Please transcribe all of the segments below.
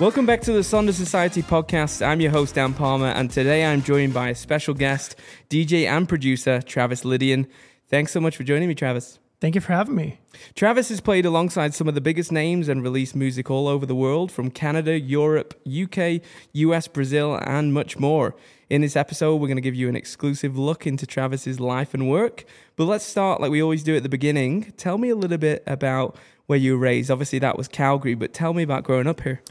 Welcome back to the Sonder Society podcast. I'm your host, Dan Palmer, and today I'm joined by a special guest, DJ and producer Travis Lydian. Thanks so much for joining me, Travis. Thank you for having me. Travis has played alongside some of the biggest names and released music all over the world from Canada, Europe, UK, US, Brazil, and much more. In this episode, we're going to give you an exclusive look into Travis's life and work. But let's start like we always do at the beginning. Tell me a little bit about where you were raised. Obviously, that was Calgary, but tell me about growing up here.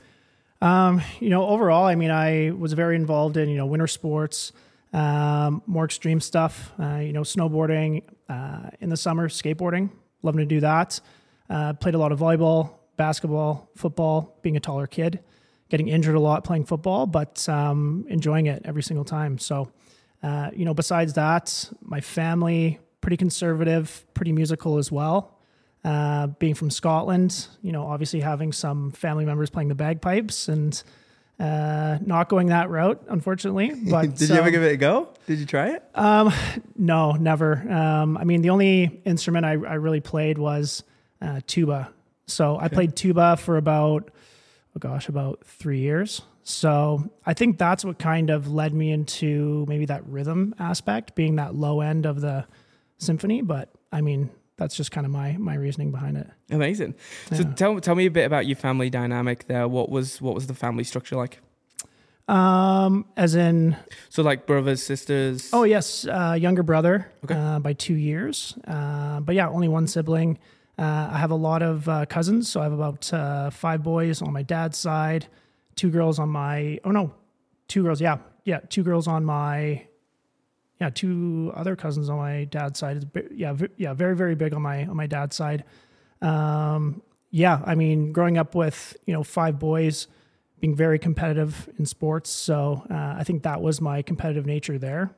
Um, you know, overall, I mean, I was very involved in, you know, winter sports, um, more extreme stuff, uh, you know, snowboarding, uh, in the summer, skateboarding, loving to do that. Uh, played a lot of volleyball, basketball, football, being a taller kid, getting injured a lot playing football, but um, enjoying it every single time. So, uh, you know, besides that, my family, pretty conservative, pretty musical as well. Uh, being from Scotland, you know, obviously having some family members playing the bagpipes and uh, not going that route, unfortunately. But did you ever give it a go? Did you try it? Um, no, never. Um, I mean, the only instrument I, I really played was uh, tuba. So okay. I played tuba for about, oh gosh, about three years. So I think that's what kind of led me into maybe that rhythm aspect, being that low end of the symphony. But I mean, that's just kind of my my reasoning behind it. Amazing. Yeah. So tell tell me a bit about your family dynamic there. What was what was the family structure like? Um, as in, so like brothers, sisters. Oh yes, uh, younger brother okay. uh, by two years. Uh, but yeah, only one sibling. Uh, I have a lot of uh, cousins, so I have about uh, five boys on my dad's side, two girls on my. Oh no, two girls. Yeah, yeah, two girls on my yeah, two other cousins on my dad's side. Yeah, yeah, very very big on my on my dad's side. Um, yeah, I mean, growing up with you know five boys, being very competitive in sports, so uh, I think that was my competitive nature there.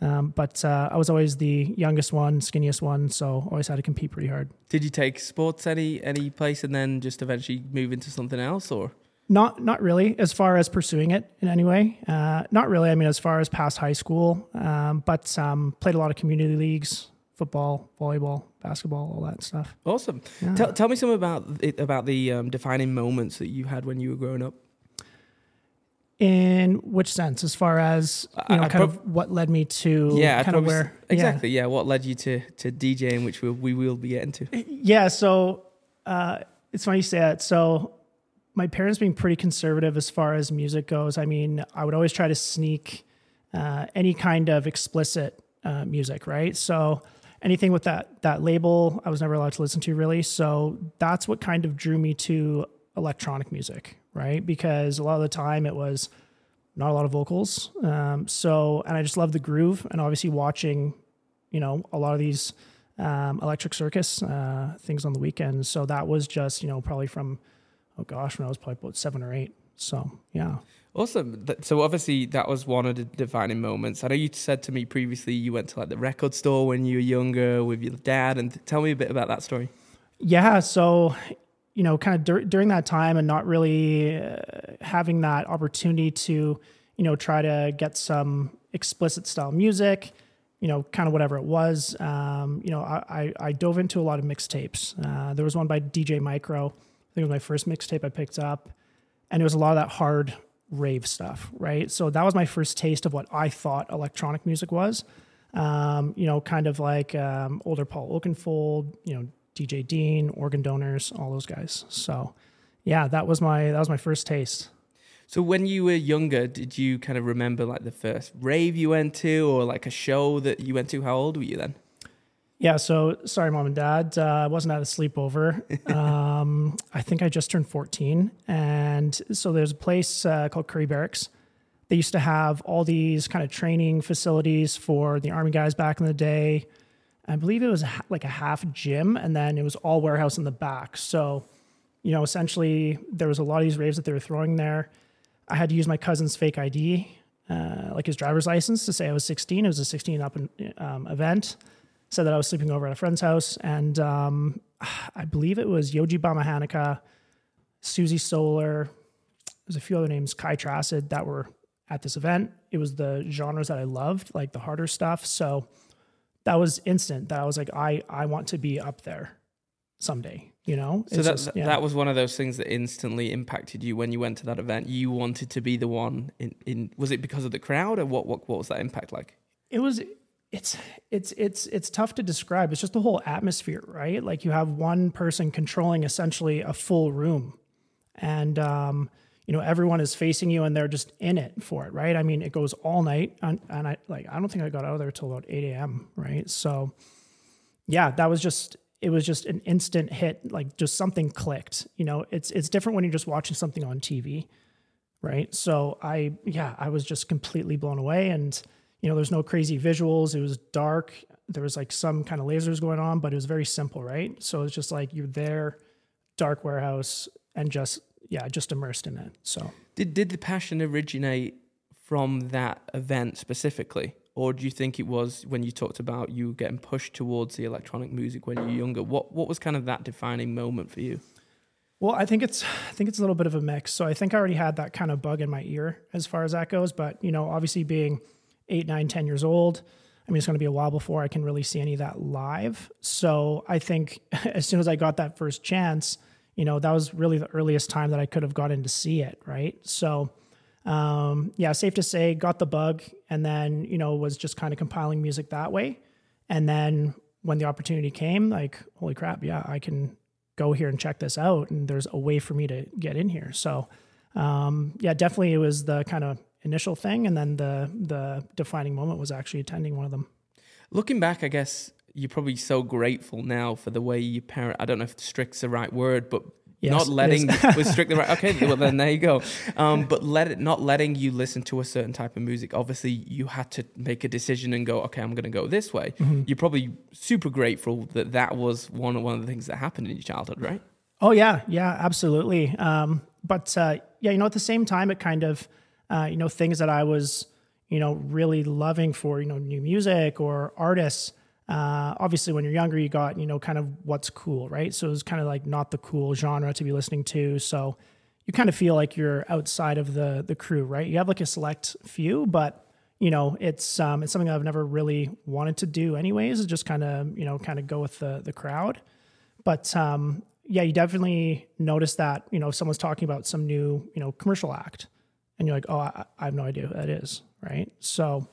Um, but uh, I was always the youngest one, skinniest one, so always had to compete pretty hard. Did you take sports any any place and then just eventually move into something else, or? Not not really as far as pursuing it in any way. Uh, not really. I mean, as far as past high school, um, but um, played a lot of community leagues, football, volleyball, basketball, all that stuff. Awesome. Yeah. Tell, tell me some about it, about the um, defining moments that you had when you were growing up. In which sense, as far as you know, I, I kind prob- of what led me to yeah, kind of where exactly yeah. yeah. what led you to to DJing, which we we will be getting to. Yeah, so uh, it's funny you say that. So my parents being pretty conservative as far as music goes. I mean, I would always try to sneak uh, any kind of explicit uh, music, right? So anything with that that label, I was never allowed to listen to really. So that's what kind of drew me to electronic music, right? Because a lot of the time it was not a lot of vocals. Um, so and I just love the groove, and obviously watching, you know, a lot of these um, electric circus uh, things on the weekends. So that was just you know probably from oh gosh, when I was probably about seven or eight. So yeah. Awesome. So obviously that was one of the defining moments. I know you said to me previously you went to like the record store when you were younger with your dad, and tell me a bit about that story. Yeah. So you know, kind of dur- during that time, and not really uh, having that opportunity to you know try to get some explicit style music. You know, kind of whatever it was. Um, you know, I, I, I dove into a lot of mixtapes. Uh, there was one by DJ Micro I think it was my first mixtape I picked up, and it was a lot of that hard rave stuff, right? So that was my first taste of what I thought electronic music was. Um, you know, kind of like um, older Paul Oakenfold, you know, DJ Dean, Organ Donors, all those guys. So, yeah, that was my that was my first taste. So when you were younger, did you kind of remember like the first rave you went to, or like a show that you went to? How old were you then? Yeah, so sorry, mom and dad. Uh, I wasn't at a sleepover. Um, I think I just turned 14. And so there's a place uh, called Currie Barracks. They used to have all these kind of training facilities for the Army guys back in the day. I believe it was like a half gym, and then it was all warehouse in the back. So, you know, essentially, there was a lot of these raves that they were throwing there. I had to use my cousin's fake ID, uh, like his driver's license, to say I was 16. It was a 16 up um, event said that I was sleeping over at a friend's house, and um, I believe it was Yoji Bama Hanukkah, Suzy Solar, there's a few other names, Kai Tracid, that were at this event. It was the genres that I loved, like the harder stuff. So that was instant that I was like, I, I want to be up there someday You know, so that yeah. that was one of those things that instantly impacted you when you went to that event. You wanted to be the one in, in was it because of the crowd or what, what what was that impact like? It was it's it's it's it's tough to describe. It's just the whole atmosphere, right? Like you have one person controlling essentially a full room, and um, you know everyone is facing you, and they're just in it for it, right? I mean, it goes all night, and, and I like I don't think I got out of there till about eight a.m. Right, so yeah, that was just it was just an instant hit like just something clicked you know it's it's different when you're just watching something on tv right so i yeah i was just completely blown away and you know there's no crazy visuals it was dark there was like some kind of lasers going on but it was very simple right so it's just like you're there dark warehouse and just yeah just immersed in it so did did the passion originate from that event specifically or do you think it was when you talked about you getting pushed towards the electronic music when you were younger? What what was kind of that defining moment for you? Well, I think it's I think it's a little bit of a mix. So I think I already had that kind of bug in my ear as far as that goes. But you know, obviously being eight, nine, ten years old, I mean, it's going to be a while before I can really see any of that live. So I think as soon as I got that first chance, you know, that was really the earliest time that I could have gotten to see it. Right. So um, yeah, safe to say, got the bug, and then you know was just kind of compiling music that way. And then when the opportunity came, like holy crap, yeah, I can go here and check this out, and there's a way for me to get in here. So um, yeah, definitely it was the kind of initial thing, and then the the defining moment was actually attending one of them. Looking back, I guess you're probably so grateful now for the way you parent. I don't know if strict's the right word, but Yes, not letting was strictly right. Okay, well then there you go. Um, but let it not letting you listen to a certain type of music. Obviously, you had to make a decision and go. Okay, I'm going to go this way. Mm-hmm. You're probably super grateful that that was one one of the things that happened in your childhood, right? Oh yeah, yeah, absolutely. Um, but uh, yeah, you know, at the same time, it kind of uh, you know things that I was you know really loving for you know new music or artists uh, obviously, when you're younger, you got you know kind of what's cool, right? So it's kind of like not the cool genre to be listening to. So you kind of feel like you're outside of the the crew, right? You have like a select few, but you know it's um, it's something I've never really wanted to do, anyways. Just kind of you know kind of go with the the crowd. But um, yeah, you definitely notice that you know if someone's talking about some new you know commercial act, and you're like, oh, I, I have no idea who that is, right? So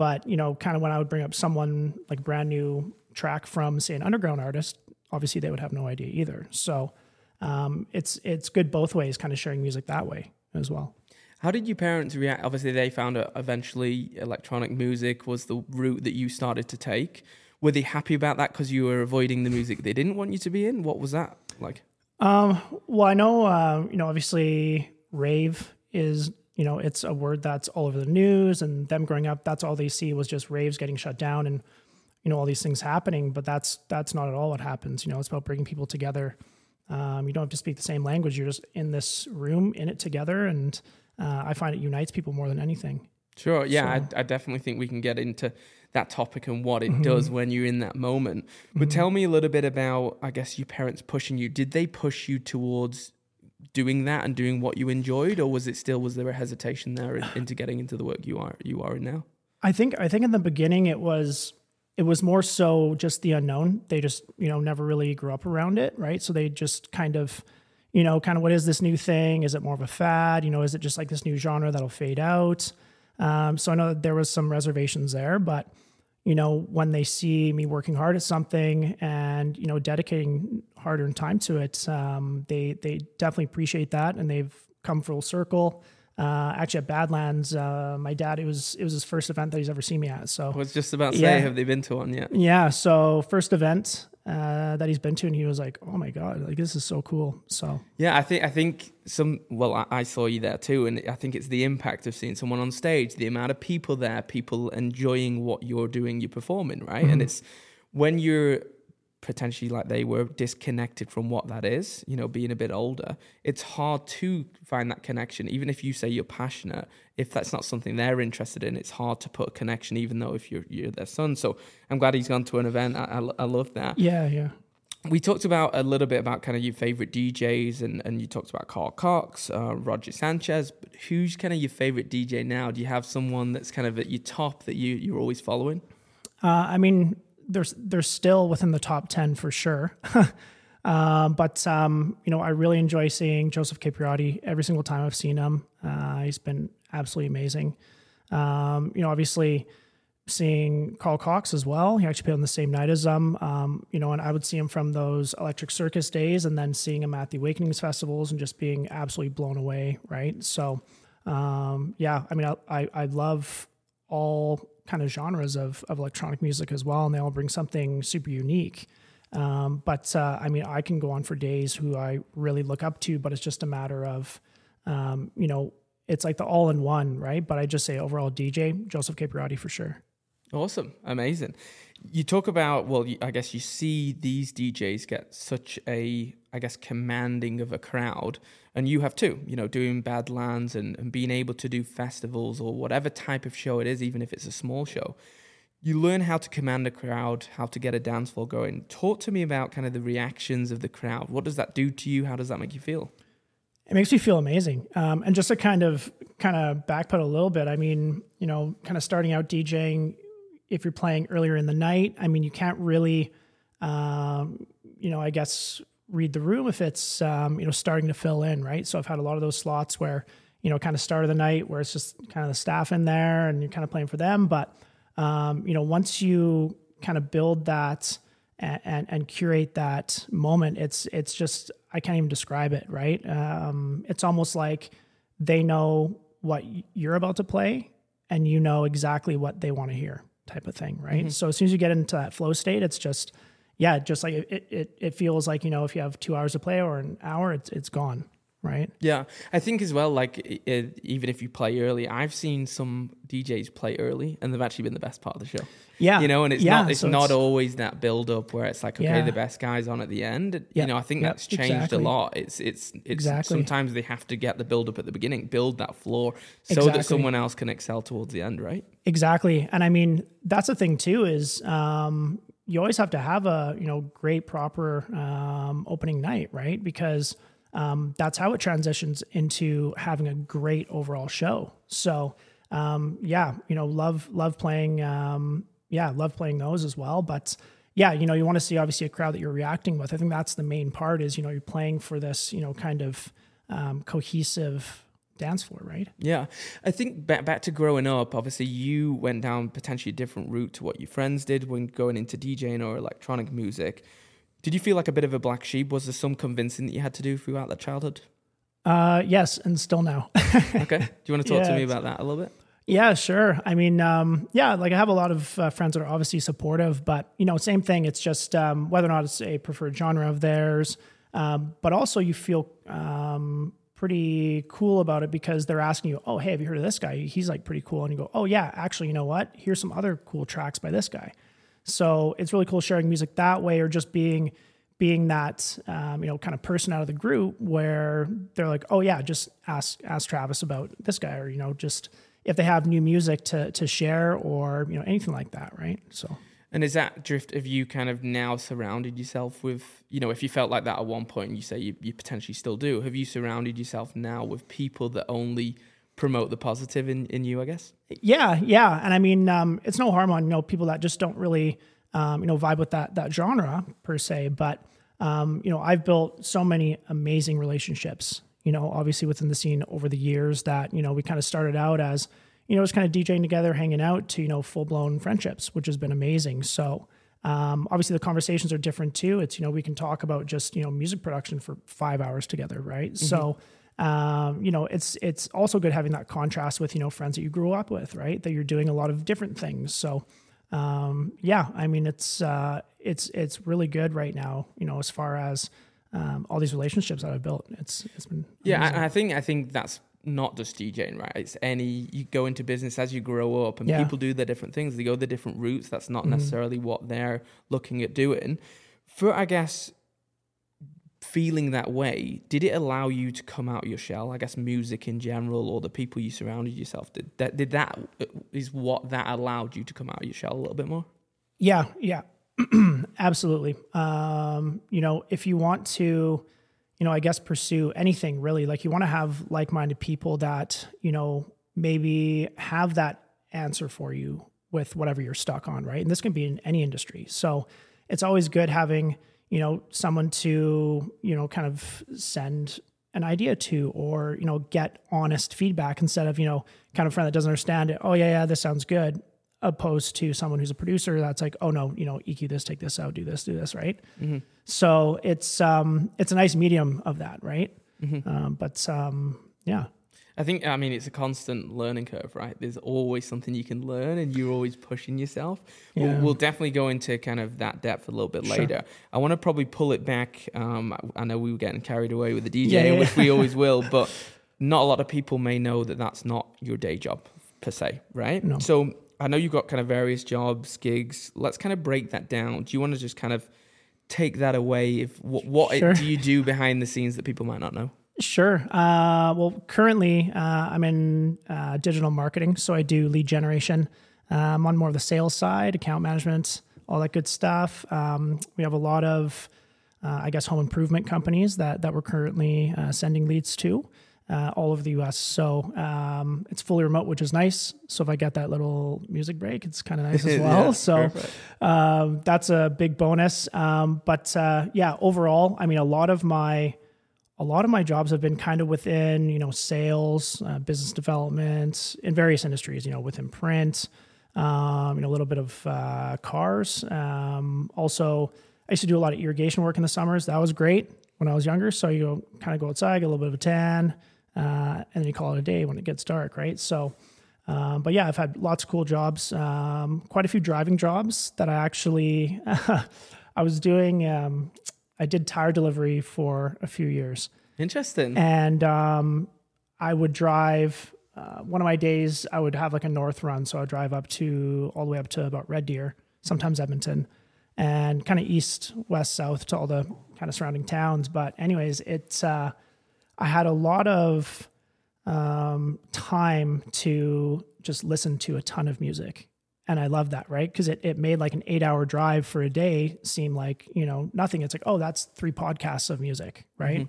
but you know, kind of when I would bring up someone like brand new track from say an underground artist, obviously they would have no idea either. So um, it's it's good both ways, kind of sharing music that way as well. How did your parents react? Obviously, they found out eventually electronic music was the route that you started to take. Were they happy about that because you were avoiding the music they didn't want you to be in? What was that like? Um, well, I know, uh, you know, obviously rave is you know, it's a word that's all over the news and them growing up, that's all they see was just raves getting shut down and, you know, all these things happening. But that's, that's not at all what happens. You know, it's about bringing people together. Um, you don't have to speak the same language. You're just in this room, in it together. And uh, I find it unites people more than anything. Sure. Yeah. So, I, I, definitely think we can get into that topic and what it mm-hmm. does when you're in that moment. But mm-hmm. tell me a little bit about, I guess, your parents pushing you. Did they push you towards doing that and doing what you enjoyed, or was it still was there a hesitation there into getting into the work you are you are in now? I think I think in the beginning it was it was more so just the unknown. They just you know never really grew up around it, right? So they just kind of you know kind of what is this new thing? Is it more of a fad? You know, is it just like this new genre that'll fade out? Um, so I know that there was some reservations there, but you know, when they see me working hard at something and you know dedicating hard earned time to it, um, they they definitely appreciate that, and they've come full circle. Uh, actually, at Badlands, uh, my dad it was it was his first event that he's ever seen me at. So I was just about to yeah. say, have they been to one yet? Yeah, so first event uh, that he's been to, and he was like, "Oh my god, like this is so cool." So yeah, I think I think some. Well, I, I, saw you there too, and I think it's the impact of seeing someone on stage, the amount of people there, people enjoying what you're doing, you're performing, right? Mm-hmm. And it's when you're potentially like they were disconnected from what that is, you know, being a bit older, it's hard to find that connection. Even if you say you're passionate, if that's not something they're interested in, it's hard to put a connection, even though if you're, you're their son. So I'm glad he's gone to an event. I, I, I love that. Yeah, yeah. We talked about a little bit about kind of your favorite DJs, and, and you talked about Carl Cox, uh, Roger Sanchez. But who's kind of your favorite DJ now? Do you have someone that's kind of at your top that you you're always following? Uh, I mean, there's they're still within the top 10 for sure. Um, but um, you know, I really enjoy seeing Joseph Capriati every single time I've seen him. Uh, he's been absolutely amazing. Um, you know, obviously seeing Carl Cox as well. He actually played on the same night as them. Um, you know, and I would see him from those Electric Circus days, and then seeing him at the Awakenings festivals and just being absolutely blown away. Right. So, um, yeah, I mean, I, I, I love all kind of genres of, of electronic music as well, and they all bring something super unique. Um, but uh, I mean, I can go on for days who I really look up to, but it's just a matter of, um, you know, it's like the all in one, right? But I just say overall DJ, Joseph Capriati for sure. Awesome. Amazing. You talk about, well, I guess you see these DJs get such a, I guess, commanding of a crowd. And you have too, you know, doing Badlands and, and being able to do festivals or whatever type of show it is, even if it's a small show you learn how to command a crowd, how to get a dance floor going. Talk to me about kind of the reactions of the crowd. What does that do to you? How does that make you feel? It makes me feel amazing. Um, and just to kind of kind of backpedal a little bit, I mean, you know, kind of starting out DJing, if you're playing earlier in the night, I mean, you can't really, um, you know, I guess read the room if it's, um, you know, starting to fill in, right? So I've had a lot of those slots where, you know, kind of start of the night where it's just kind of the staff in there and you're kind of playing for them, but um, you know, once you kind of build that and, and, and, curate that moment, it's it's just I can't even describe it. Right? Um, it's almost like they know what you're about to play, and you know exactly what they want to hear, type of thing. Right? Mm-hmm. So as soon as you get into that flow state, it's just yeah, just like it, it, it feels like you know if you have two hours to play or an hour, it's it's gone right? Yeah, I think as well. Like it, even if you play early, I've seen some DJs play early, and they've actually been the best part of the show. Yeah, you know, and it's yeah, not it's so not it's, always that build up where it's like okay, yeah. the best guys on at the end. You know, I think yep, that's changed exactly. a lot. It's it's it's exactly. sometimes they have to get the build up at the beginning, build that floor, so exactly. that someone else can excel towards the end, right? Exactly, and I mean that's the thing too is. Um, you always have to have a you know great proper um, opening night, right? Because um, that's how it transitions into having a great overall show. So um, yeah, you know, love love playing. Um, yeah, love playing those as well. But yeah, you know, you want to see obviously a crowd that you're reacting with. I think that's the main part. Is you know you're playing for this you know kind of um, cohesive dance floor, right? Yeah, I think back back to growing up. Obviously, you went down potentially a different route to what your friends did when going into DJing or electronic music. Did you feel like a bit of a black sheep? Was there some convincing that you had to do throughout that childhood? Uh, yes, and still now. okay. Do you want to talk yeah, to me about that a little bit? Yeah, sure. I mean, um, yeah, like I have a lot of uh, friends that are obviously supportive, but you know, same thing. It's just um, whether or not it's a preferred genre of theirs, um, but also you feel um, pretty cool about it because they're asking you, "Oh, hey, have you heard of this guy? He's like pretty cool," and you go, "Oh yeah, actually, you know what? Here's some other cool tracks by this guy." So it's really cool sharing music that way, or just being being that um, you know kind of person out of the group where they're like, oh yeah, just ask ask Travis about this guy, or you know just if they have new music to to share or you know anything like that, right? So. And is that drift of you kind of now surrounded yourself with, you know, if you felt like that at one point and you say you, you potentially still do, have you surrounded yourself now with people that only promote the positive in, in you, I guess. Yeah, yeah, and I mean, um, it's no harm on you know people that just don't really um, you know vibe with that that genre per se, but um, you know I've built so many amazing relationships. You know, obviously within the scene over the years that you know we kind of started out as you know just kind of DJing together, hanging out to you know full blown friendships, which has been amazing. So. Um, obviously, the conversations are different too. It's you know we can talk about just you know music production for five hours together, right? Mm-hmm. So um, you know, it's it's also good having that contrast with you know friends that you grew up with, right? That you're doing a lot of different things. So, um, yeah, I mean, it's uh, it's it's really good right now. You know, as far as um, all these relationships that I've built, it's it's been yeah. I, I, think I think that's not just DJing, right? It's any you go into business as you grow up, and yeah. people do their different things. They go the different routes. That's not mm-hmm. necessarily what they're looking at doing. For I guess feeling that way, did it allow you to come out of your shell? I guess music in general, or the people you surrounded yourself did that. Did that is what that allowed you to come out of your shell a little bit more? Yeah, yeah, absolutely. Um, you know, if you want to, you know, I guess pursue anything really, like you want to have like-minded people that you know maybe have that answer for you with whatever you're stuck on, right? And this can be in any industry. So it's always good having you know, someone to, you know, kind of send an idea to or, you know, get honest feedback instead of, you know, kind of friend that doesn't understand it. Oh, yeah, yeah, this sounds good. Opposed to someone who's a producer that's like, oh no, you know, EQ this, take this out, do this, do this, right? Mm-hmm. So it's um it's a nice medium of that, right? Mm-hmm. Um, but um yeah. I think I mean it's a constant learning curve, right? There's always something you can learn, and you're always pushing yourself. Yeah. We'll, we'll definitely go into kind of that depth a little bit Sure. later. I want to probably pull it back. Um, I know we were getting carried away with the DJ, Yeah, yeah, which we always will, but not a lot of people may know that that's not your day job per se, right? No. So I know you've got kind of various jobs, gigs. Let's kind of break that down. Do you want to just kind of take that away? If what, what Sure. do you do behind the scenes that people might not know? Sure. Uh, well, currently uh, I'm in uh, digital marketing, so I do lead generation. Uh, I'm on more of the sales side, account management, all that good stuff. Um, we have a lot of, uh, I guess, home improvement companies that that we're currently uh, sending leads to. Uh, all over the U.S. So um, it's fully remote, which is nice. So if I get that little music break, it's kind of nice as well. Yeah, so um, that's a big bonus. Um, but uh, yeah, overall, I mean, a lot of my a lot of my jobs have been kind of within you know sales, uh, business development in various industries. You know, within print, um, you know, a little bit of uh, cars. Um, also, I used to do a lot of irrigation work in the summers. That was great when I was younger. So you go, kind of go outside, get a little bit of a tan, uh, and then you call it a day when it gets dark, right? So. Um, but yeah, I've had lots of cool jobs, um, quite a few driving jobs that I actually, I was doing, um, I did tire delivery for a few years Interesting. and um, I would drive, uh, one of my days I would have like a north run. So I'd drive up to all the way up to about Red Deer, sometimes Edmonton and kind of east, west, south to all the kind of surrounding towns. But anyways, it's, uh, I had a lot of um, time to just listen to a ton of music. And I love that, right? Because it, it made like an eight hour drive for a day seem like, you know, nothing. It's like, oh, that's three podcasts of music, right?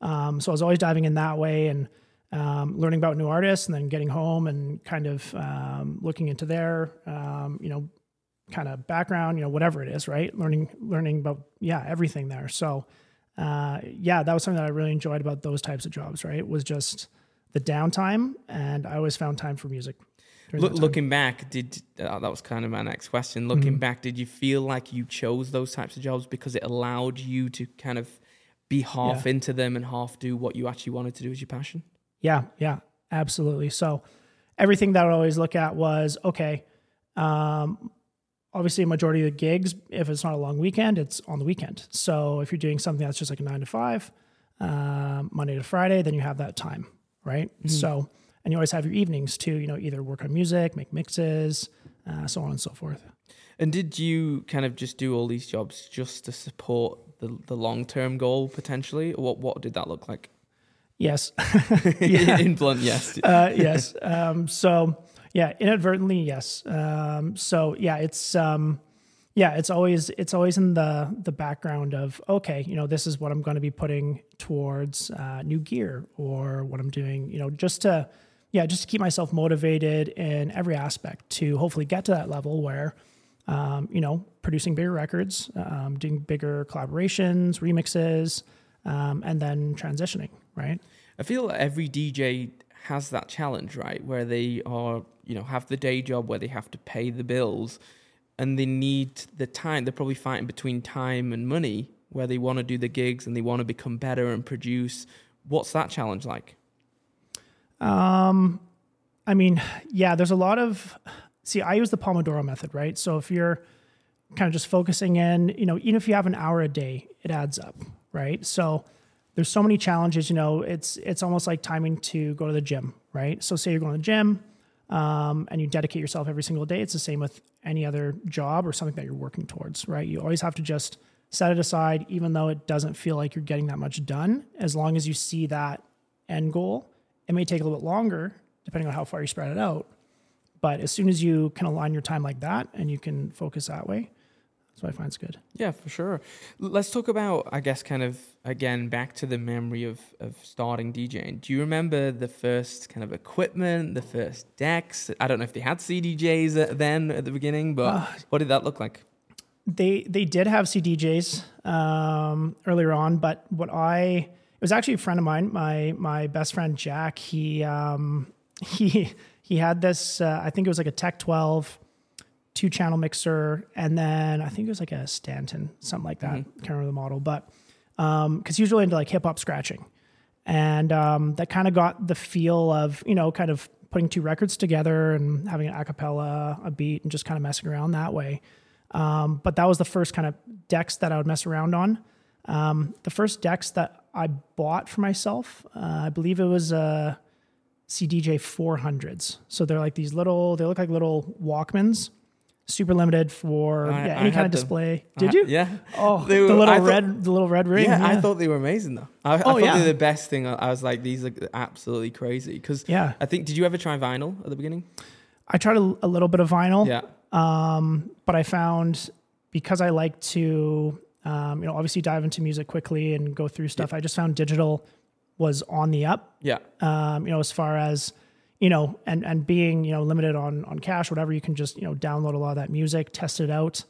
Um, so I was always diving in that way and um, learning about new artists and then getting home and kind of um, looking into their, um, you know, kind of background, you know, whatever it is, right? Learning, learning about, yeah, everything there. So, uh, yeah, that was something that I really enjoyed about those types of jobs, right? Was just the downtime. And I always found time for music. Look, looking back, did uh, that was kind of my next question. Looking Mm-hmm. back, did you feel like you chose those types of jobs because it allowed you to kind of be half Yeah. into them and half do what you actually wanted to do as your passion? Yeah, yeah, absolutely. So everything that I always look at was okay. Um, obviously, a majority of the gigs, if it's not a long weekend, it's on the weekend. So if you're doing something that's just like a nine to five, um, Monday to Friday, then you have that time, right? So and you always have your evenings to you know either work on music, make mixes, uh, so on and so forth. And did you kind of just do all these jobs just to support the the long term goal potentially? What what did that look like? Yes, Yeah. In blunt, yes. uh, yes. Um, so yeah, inadvertently, yes. Um, so yeah, it's um, yeah, it's always it's always in the the background of okay, you know, this is what I'm going to be putting towards uh, new gear or what I'm doing, you know, just to yeah, just to keep myself motivated in every aspect to hopefully get to that level where. Um, you know, producing bigger records, um, doing bigger collaborations, remixes, um, and then transitioning, right? I feel every DJ has that challenge, right? Where they are, you know, have the day job where they have to pay the bills and they need the time. They're probably fighting between time and money where they want to do the gigs and they want to become better and produce. What's that challenge like? Um, I mean, yeah, there's a lot of. See, I use the Pomodoro method, right? So if you're kind of just focusing in, you know, even if you have an hour a day, it adds up, right? So there's so many challenges. You know, it's it's almost like timing to go to the gym, right? So say you're going to the gym, um, and you dedicate yourself every single day. It's the same with any other job or something that you're working towards, right? You always have to just set it aside, even though it doesn't feel like you're getting that much done. As long as you see that end goal, it may take a little bit longer, depending on how far you spread it out. But as soon as you can align your time like that and you can focus that way, that's what I find is good. Yeah, for sure. Let's talk about, I guess, kind of again back to the memory of of starting DJing. Do you remember the first kind of equipment, the first decks? I don't know if they had CDJs then at the beginning, but what did that look like? they they did have CDJs um, earlier on, but what I it was actually a friend of mine, my my best friend Jack. He um, he he had this. Uh, I think it was like a Tech 12 two channel mixer, and then I think it was like a Stanton, something like that. Can't remember the model, but because he was really into like hip hop scratching, and um, that kind of got the feel of you know kind of putting two records together and having an acapella, a beat, and just kind of messing around that way. Um, but that was the first kind of decks that I would mess around on. Um, the first decks that I bought for myself, uh, I believe it was a CDJ 400s. So they're like these little, they look like little Walkmans, super limited for I- yeah, I any kind of display. I Did you? Yeah. Oh, They the little thought- red, the little red ring. Yeah, I thought they were amazing though. I, I Oh, thought yeah. they were the best thing. I, I was like, these are absolutely crazy. Because Yeah. I think, did you ever try vinyl at the beginning? I tried a, a little bit of vinyl. Yeah. Um, but I found because I like to, um, you know, obviously dive into music quickly and go through stuff. I just found digital was on the up. Yeah. Um, you know, as far as you know, and and being you know limited on on cash, whatever, you can just you know download a lot of that music, test it out,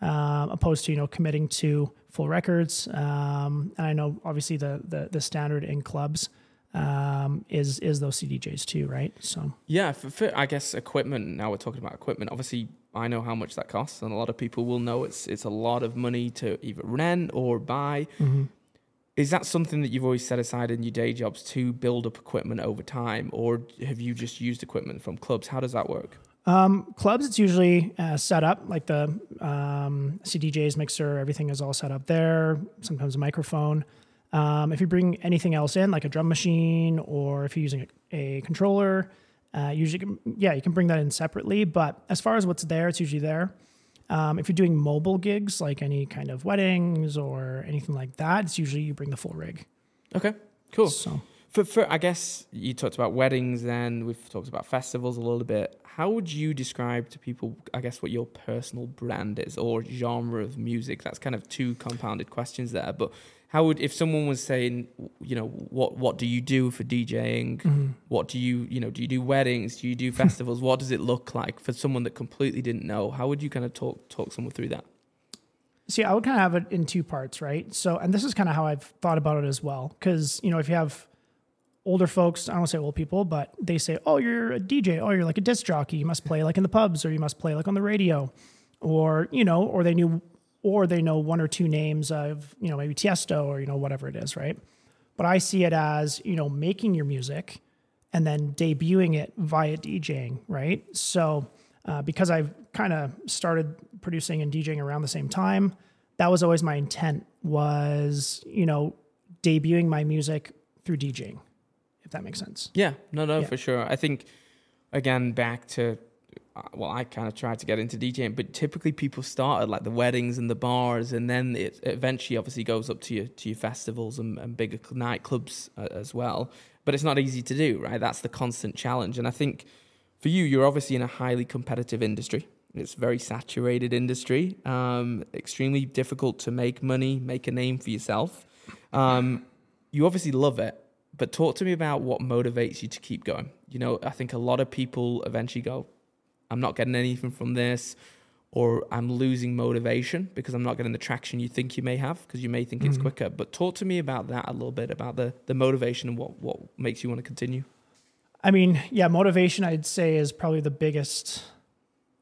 um, opposed to you know committing to full records. Um, and I know obviously the the the standard in clubs um, is is those CDJs too, right? So Yeah, for, for I guess equipment. Now we're talking about equipment. Obviously, I know how much that costs, and a lot of people will know it's it's a lot of money to either rent or buy. Is that something that you've always set aside in your day jobs to build up equipment over time, or have you just used equipment from clubs? How does that work? Um, clubs, it's usually uh, set up like the um, CDJs mixer, everything is all set up there. Sometimes a microphone. Um, if you bring anything else in, like a drum machine, or if you're using a, a controller, uh, usually, yeah, you can bring that in separately. But as far as what's there, it's usually there. Um, if you're doing mobile gigs, like any kind of weddings or anything like that, it's usually you bring the full rig. Okay, cool. So. For, for I guess you talked about weddings, then, we've talked about festivals a little bit. How would you describe to people, I guess, what your personal brand is or genre of music? That's kind of two compounded questions there. But how would, if someone was saying, you know, what what do you do for DJing? Mm-hmm. What do you, you know, do you do weddings? Do you do festivals? what does it look like for someone that completely didn't know? How would you kind of talk talk someone through that? See, I would kind of have it in two parts, right? So, and this is kind of how I've thought about it as well. Because, you know, if you have older folks, I don't say old people, but they say, oh, you're a DJ. Oh, you're like a disc jockey. You must play like in the pubs or you must play like on the radio. Or, you know, or they knew, or they know one or two names of, you know, maybe Tiesto or, you know, whatever it is, right? But I see it as, you know, making your music and then debuting it via DJing, right? So, uh, because I've kind of started producing and DJing around the same time, that was always my intent was, you know, debuting my music through DJing, if that makes sense. Yeah, no, no, Yeah. for sure. I think again back to well, I kind of tried to get into DJing, but typically people start at like the weddings and the bars, and then it eventually obviously goes up to your to your festivals and, and bigger nightclubs uh, as well. But it's not easy to do, right? That's the constant challenge, and I think for you, you're obviously in a highly competitive industry. It's a very saturated industry, um, extremely difficult to make money, make a name for yourself. Um, you obviously love it, but talk to me about what motivates you to keep going. You know, I think a lot of people eventually go, I'm not getting anything from this, or I'm losing motivation because I'm not getting the traction you think you may have because you may think it's quicker. But talk to me about that a little bit about the the motivation and what what makes you want to continue. I mean, yeah, motivation I'd say is probably the biggest,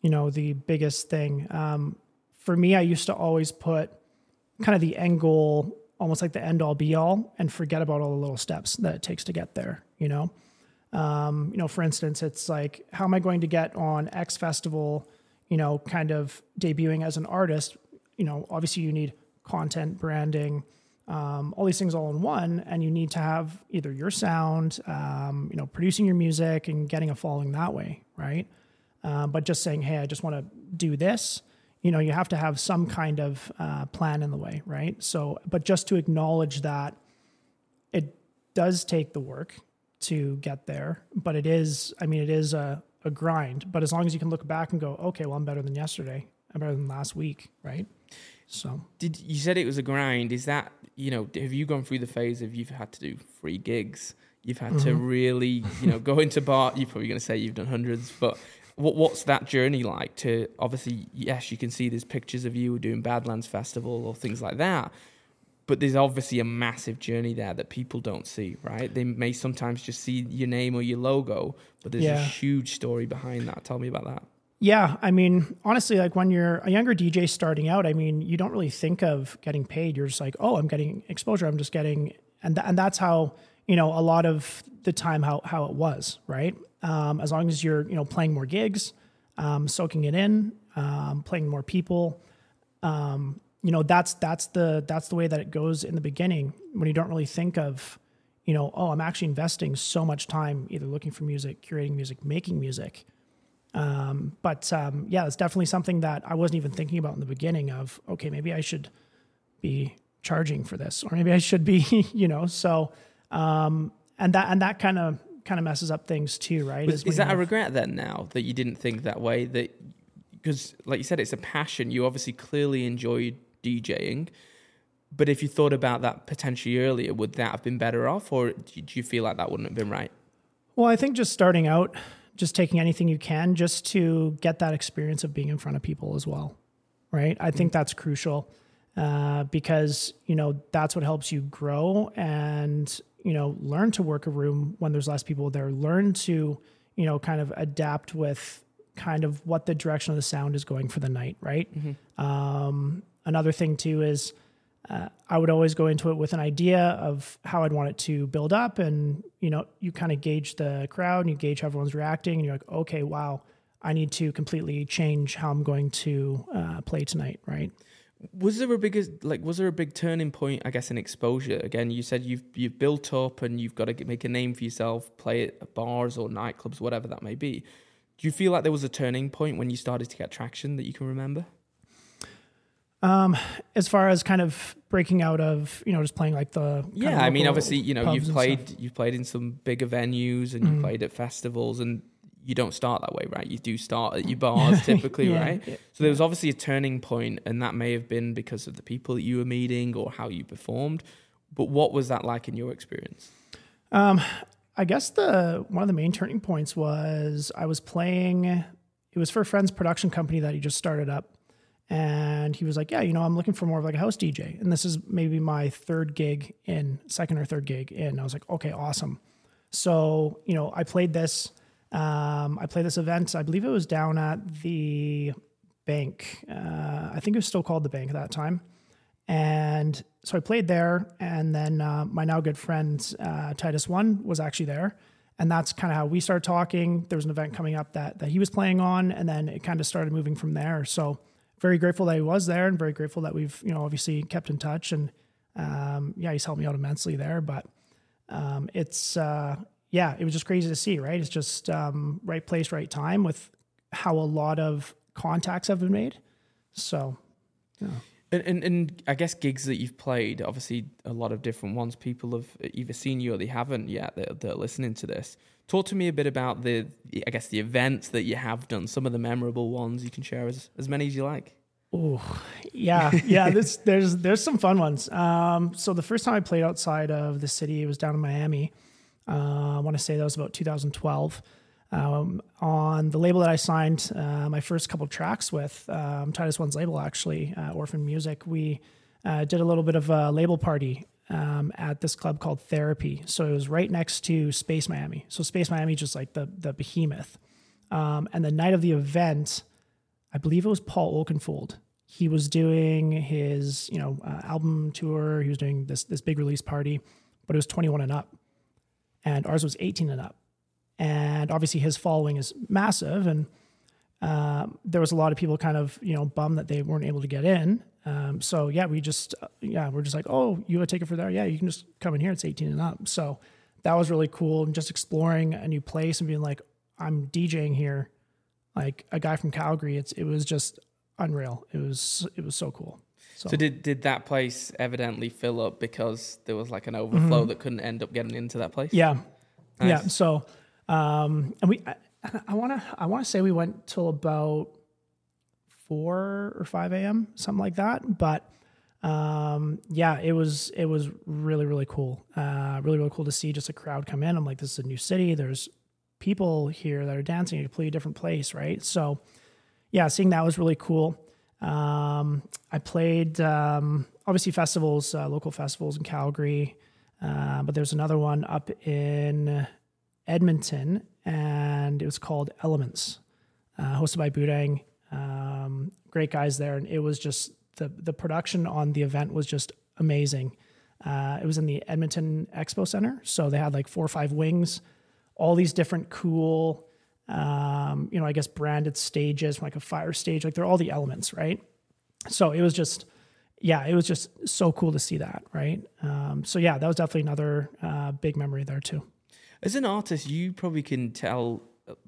you know, the biggest thing. Um, for me, I used to always put kind of the end goal, almost like the end all be all, and forget about all the little steps that it takes to get there. You know, um, you know, for instance, it's like, how am I going to get on X festival? You know, kind of debuting as an artist. You know, obviously you need content, branding, um, all these things all in one, and you need to have either your sound, um, you know, producing your music and getting a following that way, right? Uh, but just saying, hey, I just want to do this, you know, you have to have some kind of uh, plan in the way, right? So, but just to acknowledge that it does take the work to get there, but it is, I mean, it is a, a grind. But as long as you can look back and go, okay, well, I'm better than yesterday, I'm better than last week, right? So, Did you said it was a grind? Is that you know? Have you gone through the phase of you've had to do free gigs? You've had to mm-hmm. really you know go into bar. You're probably going to say you've done hundreds, but what what's that journey like? To obviously, yes, you can see there's pictures of you doing Badlands Festival or things like that, but there's obviously a massive journey there that people don't see, right? They may sometimes just see your name or your logo, but there's a huge story behind that. Tell me about that. Yeah, I mean, honestly, like when you're a younger DJ starting out, I mean, you don't really think of getting paid. You're just like, oh, I'm getting exposure. I'm just getting, and th- and that's how you know a lot of the time how how it was, right? Um, as long as you're you know playing more gigs, um, soaking it in, um, playing more people, um, you know, that's that's the that's the way that it goes in the beginning when you don't really think of, you know, oh, I'm actually investing so much time either looking for music, curating music, making music. Um, but um, yeah, it's definitely something that I wasn't even thinking about in the beginning of, okay, maybe I should be charging for this, or maybe I should be, you know, so, um, and that, and that kind of, kind of messes up things too, right? Is is, that a regret then now that you didn't think that way? That because, like you said, it's a passion. You obviously clearly enjoyed DJing, but if you thought about that potentially earlier, would that have been better off, or do you feel like that wouldn't have been right? Well, I think just starting out, just taking anything you can just to get that experience of being in front of people as well, right? I think that's crucial uh, because you know that's what helps you grow and you know learn to work a room when there's less people there. Learn to you know kind of adapt with kind of what the direction of the sound is going for the night, right? Um, another thing too is uh, I would always go into it with an idea of how I'd want it to build up, and you know, you kind of gauge the crowd and you gauge how everyone's reacting, and you're like, okay, wow, I need to completely change how I'm going to uh, play tonight, right? Was there a big like was there a big turning point? I guess in exposure. Again, you said you've you've built up and you've got to make a name for yourself, play at bars or nightclubs, whatever that may be. Do you feel like there was a turning point when you started to get traction that you can remember? Um, as far as kind of breaking out of you know just playing like the Yeah, I mean, obviously, you know, you've played you've played in some bigger venues and you Mhm. played at festivals, and you don't start that way, right? You do start at your bars typically, Yeah, right? yeah. So there was obviously a turning point, and that may have been because of the people that you were meeting or how you performed. But what was that like in your experience? Um, I guess the one of the main turning points was I was playing. It was for a friend's production company that he just started up, and he was like, "Yeah, you know, I'm looking for more of like a house DJ, and this is maybe my third gig in, second or third gig in." I was like, "Okay, awesome." So you know, I played this. Um, I played this event. I believe it was down at the bank. Uh, I think it was still called the bank at that time. And so I played there, and then uh, my now good friend uh, Titus One was actually there, and that's kind of how we started talking. There was an event coming up that that he was playing on, and then it kind of started moving from there. So very grateful that he was there, and very grateful that we've you know obviously kept in touch, and um, yeah, he's helped me out immensely there. But um, it's uh, yeah, it was just crazy to see. Right, it's just um, right place, right time with how a lot of contacts have been made. So And, and and I guess gigs that you've played, obviously a lot of different ones. People have either seen you or they haven't yet. That are listening to this. Talk to me a bit about the, I guess, the events that you have done. Some of the memorable ones you can share as as many as you like. Oh, yeah, yeah. This, there's there's some fun ones. Um, so the first time I played outside of the city, it was down in Miami. Uh, I want to say that was about 2012. Um, on the label that I signed uh, my first couple tracks with, um, Titus One's label actually, uh, Orphan Music. We uh, did a little bit of a label party um, at this club called Therapy. So it was right next to Space Miami. So Space Miami, just like the the behemoth. Um, and the night of the event, I believe it was Paul Oakenfold. He was doing his, you know, uh, album tour. He was doing this this big release party, but it was 21 and up, and ours was 18 and up. And obviously, his following is massive, and um, there was a lot of people kind of, you know, bummed that they weren't able to get in. Um, so yeah, we just, uh, yeah, we're just like, oh, you want to take it for there? Yeah, you can just come in here. It's 18 and up. So that was really cool, and just exploring a new place and being like, I'm DJing here like a guy from Calgary. It's it was just unreal. It was it was so cool. So, So did did that place evidently fill up because there was like an overflow that couldn't end up getting into that place? yeah, yeah. So um, and we I want to I want to say we went till about four or five a.m. something like that. But um, yeah, it was it was really really cool. Uh, really really cool to see just a crowd come in. I'm like, this is a new city. There's people here that are dancing in a completely different place, right? So, yeah, seeing that was really cool. Um, I played um, obviously festivals, uh, local festivals in Calgary, uh, but there's another one up in Edmonton, and it was called Elements, uh, hosted by Boodang. Um, great guys there, and it was just the the production on the event was just amazing. Uh, it was in the Edmonton Expo Center, so they had like four or five wings, all these different cool, um, you know, I guess branded stages, like a fire stage, like they're all the elements, right? So it was just, yeah, it was just so cool to see that, right? Um, so yeah, that was definitely another uh, big memory there too. As an artist, you probably can tell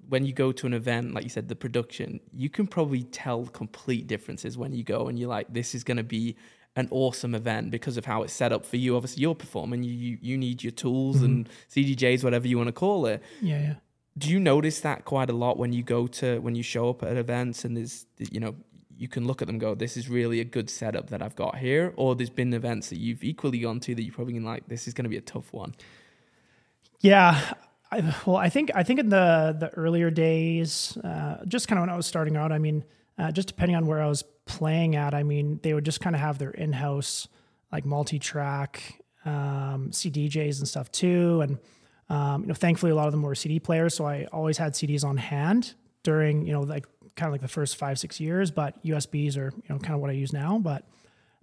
when you go to an event, like you said, the production, you can probably tell complete differences when you go and you're like, this is going to be an awesome event because of how it's set up for you. Obviously, you're performing, you you, you need your tools mm-hmm. and CDJs, whatever you want to call it. Yeah, yeah. Do you notice that quite a lot when you go to when you show up at events and there's you know you can look at them go, this is really a good setup that I've got here, or there's been events that you've equally gone to that you probably been like, this is going to be a tough one. Yeah, I, well, I think I think in the the earlier days, uh, just kind of when I was starting out, I mean, uh, just depending on where I was playing at, I mean, they would just kind of have their in-house like multi-track um, CDJs and stuff too, and um, you know, thankfully a lot of them were CD players, so I always had CDs on hand during you know like kind of like the first five six years. But USBs are you know kind of what I use now, but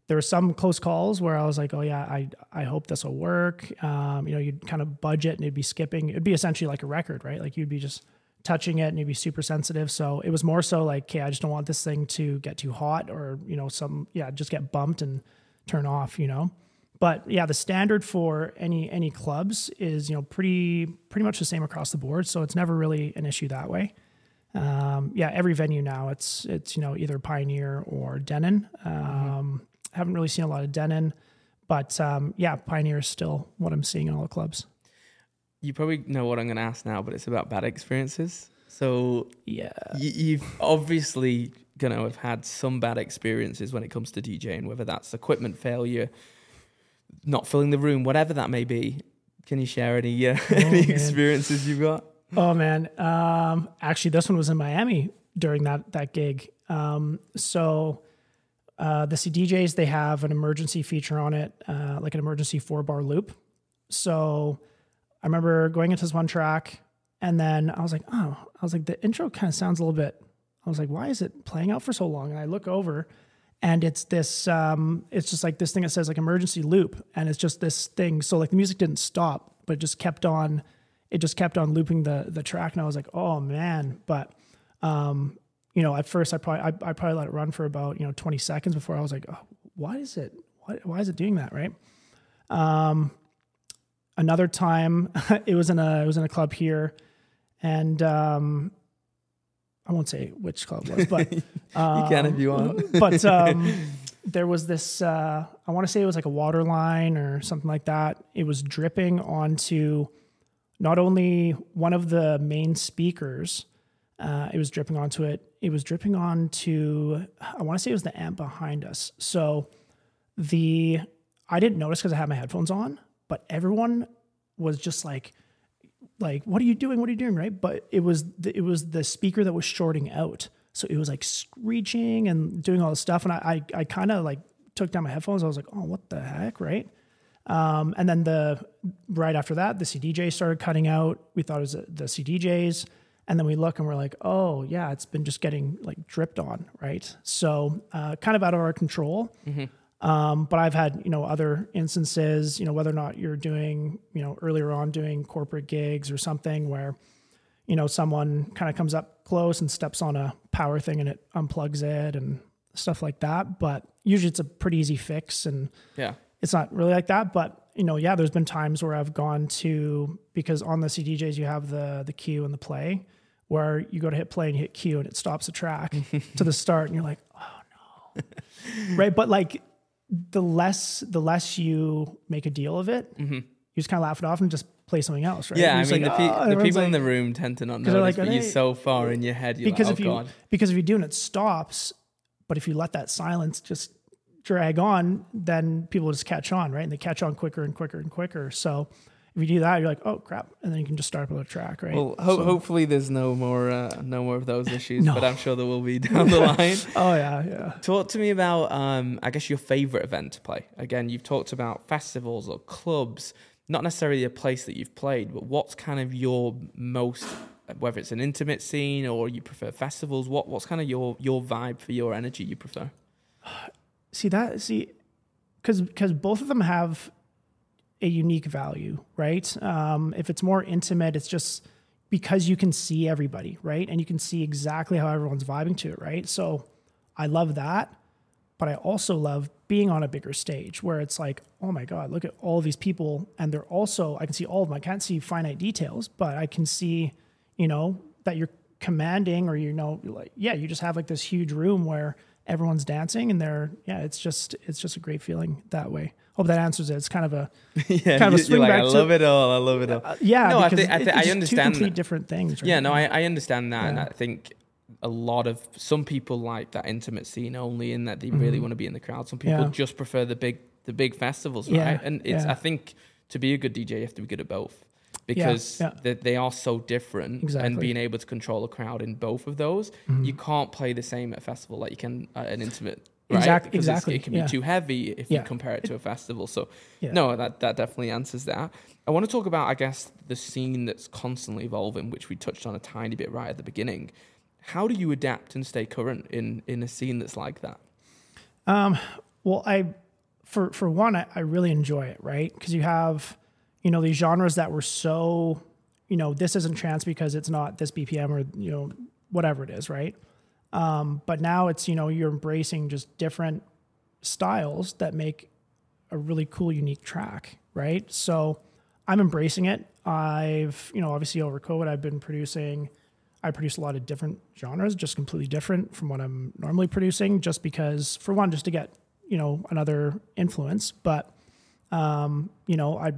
there were some close calls where I was like, oh yeah, I I hope this will work. Um, you know, you'd kind of budget and it'd be skipping. It'd be essentially like a record, right? Like you'd be just touching it and you'd be super sensitive. So it was more so like, okay, I just don't want this thing to get too hot or you know some yeah just get bumped and turn off. You know, but yeah, the standard for any any clubs is you know pretty pretty much the same across the board. So it's never really an issue that way. Um, yeah, every venue now it's it's you know either Pioneer or Denon. Mm-hmm. Haven't really seen a lot of Denon, but um, yeah, Pioneer is still what I'm seeing in all the clubs. You probably know what I'm going to ask now, but it's about bad experiences. So yeah, y- you've obviously going to have had some bad experiences when it comes to DJing, whether that's equipment failure, not filling the room, whatever that may be. Can you share any uh, oh, any man. experiences you've got? Oh man, um, actually, this one was in Miami during that that gig. Um, so uh, the CDJs they have an emergency feature on it, uh, like an emergency four bar loop. So I remember going into this one track, and then I was like, oh, I was like, the intro kind of sounds a little bit. I was like, why is it playing out for so long? And I look over, and it's this, um, it's just like this thing that says like emergency loop, and it's just this thing. So like the music didn't stop, but it just kept on, it just kept on looping the the track, and I was like, oh man, but um, you know, at first I probably I, I, probably let it run for about you know 20 seconds before I was like, oh, why is it why, why is it doing that, right? Um, another time it was in a it was in a club here, and um, I won't say which club it was, but um, you can if you want. but um, there was this uh, I want to say it was like a water line or something like that. It was dripping onto not only one of the main speakers uh, it was dripping onto it. It was dripping onto, I want to say it was the amp behind us. So the, I didn't notice because I had my headphones on, but everyone was just like, like, what are you doing? What are you doing? Right. But it was, the, it was the speaker that was shorting out. So it was like screeching and doing all this stuff. And I, I, I kind of like took down my headphones. I was like, oh, what the heck? Right. Um, and then the right after that, the CDJ started cutting out. We thought it was the CDJs. And then we look and we're like, oh, yeah, it's been just getting like dripped on, right? So uh, kind of out of our control. Mm-hmm. Um, but I've had, you know, other instances, you know, whether or not you're doing, you know, earlier on doing corporate gigs or something where, you know, someone kind of comes up close and steps on a power thing and it unplugs it and stuff like that. But usually it's a pretty easy fix and yeah, it's not really like that. But you know, yeah, there's been times where I've gone to because on the CDJs you have the the cue and the play where you go to hit play and you hit cue and it stops the track to the start and you're like, oh no. right. But like the less the less you make a deal of it, mm-hmm. you just kind of laugh it off and just play something else, right? Yeah, I mean like, the, pe- oh, the people like, in the room tend to not notice, like, but you're so far in your head, you're because like, oh if you, God. Because if you do and it stops, but if you let that silence just drag on, then people just catch on, right? And they catch on quicker and quicker and quicker. So if you do that, you're like, oh crap, and then you can just start up another track, right? Well, ho- So- hopefully there's no more uh, no more of those issues, No. but I'm sure there will be down the line. oh yeah, yeah. Talk to me about, um, I guess, your favorite event to play. Again, you've talked about festivals or clubs, not necessarily a place that you've played, but what's kind of your most, whether it's an intimate scene or you prefer festivals, what what's kind of your your vibe for your energy you prefer? See that see because because both of them have a unique value, right? Um, if it's more intimate, it's just because you can see everybody, right? And you can see exactly how everyone's vibing to it, right? So I love that, but I also love being on a bigger stage where it's like, oh my god, look at all these people, and they're also I can see all of them. I can't see finite details, but I can see, you know, that you're commanding, or you know, like yeah, you just have like this huge room where everyone's dancing and they're yeah it's just it's just a great feeling that way hope that answers it it's kind of a yeah, Kind of a swing like, back I to- love it all. I love it all. uh, yeah No, I I I understand two complete that. different things right? Yeah, no, I, I understand that, and I think a lot of some people like that intimate scene only in that they really Mhm. want to be in the crowd. Some people Yeah. just prefer the big the big festivals, Yeah, right? And it's yeah. I think to be a good DJ, you have to be good at both because yeah. They, they are so different. exactly. And being able to control a crowd in both of those, Mhm. you can't play the same at a festival like you can at an intimate. Right? Exact- Because exactly, It can be yeah. too heavy if Yeah. you compare it to a festival. So Yeah. no, that, that definitely answers that. I want to talk about, I guess, the scene that's constantly evolving, which we touched on a tiny bit right at the beginning. How do you adapt and stay current in, in a scene that's like that? Um, well, I, for for one, I, I really enjoy it, right? Because you have, you know, these genres that were so, you know, this isn't trance because it's not this BPM or you know whatever it is, right? Um, but now it's you know you're embracing just different styles that make a really cool, unique track, right? So I'm embracing it. I've, you know, obviously over COVID, I've been producing. I produce a lot of different genres, just completely different from what I'm normally producing, just because, for one, just to get you know another influence. But um, you know, I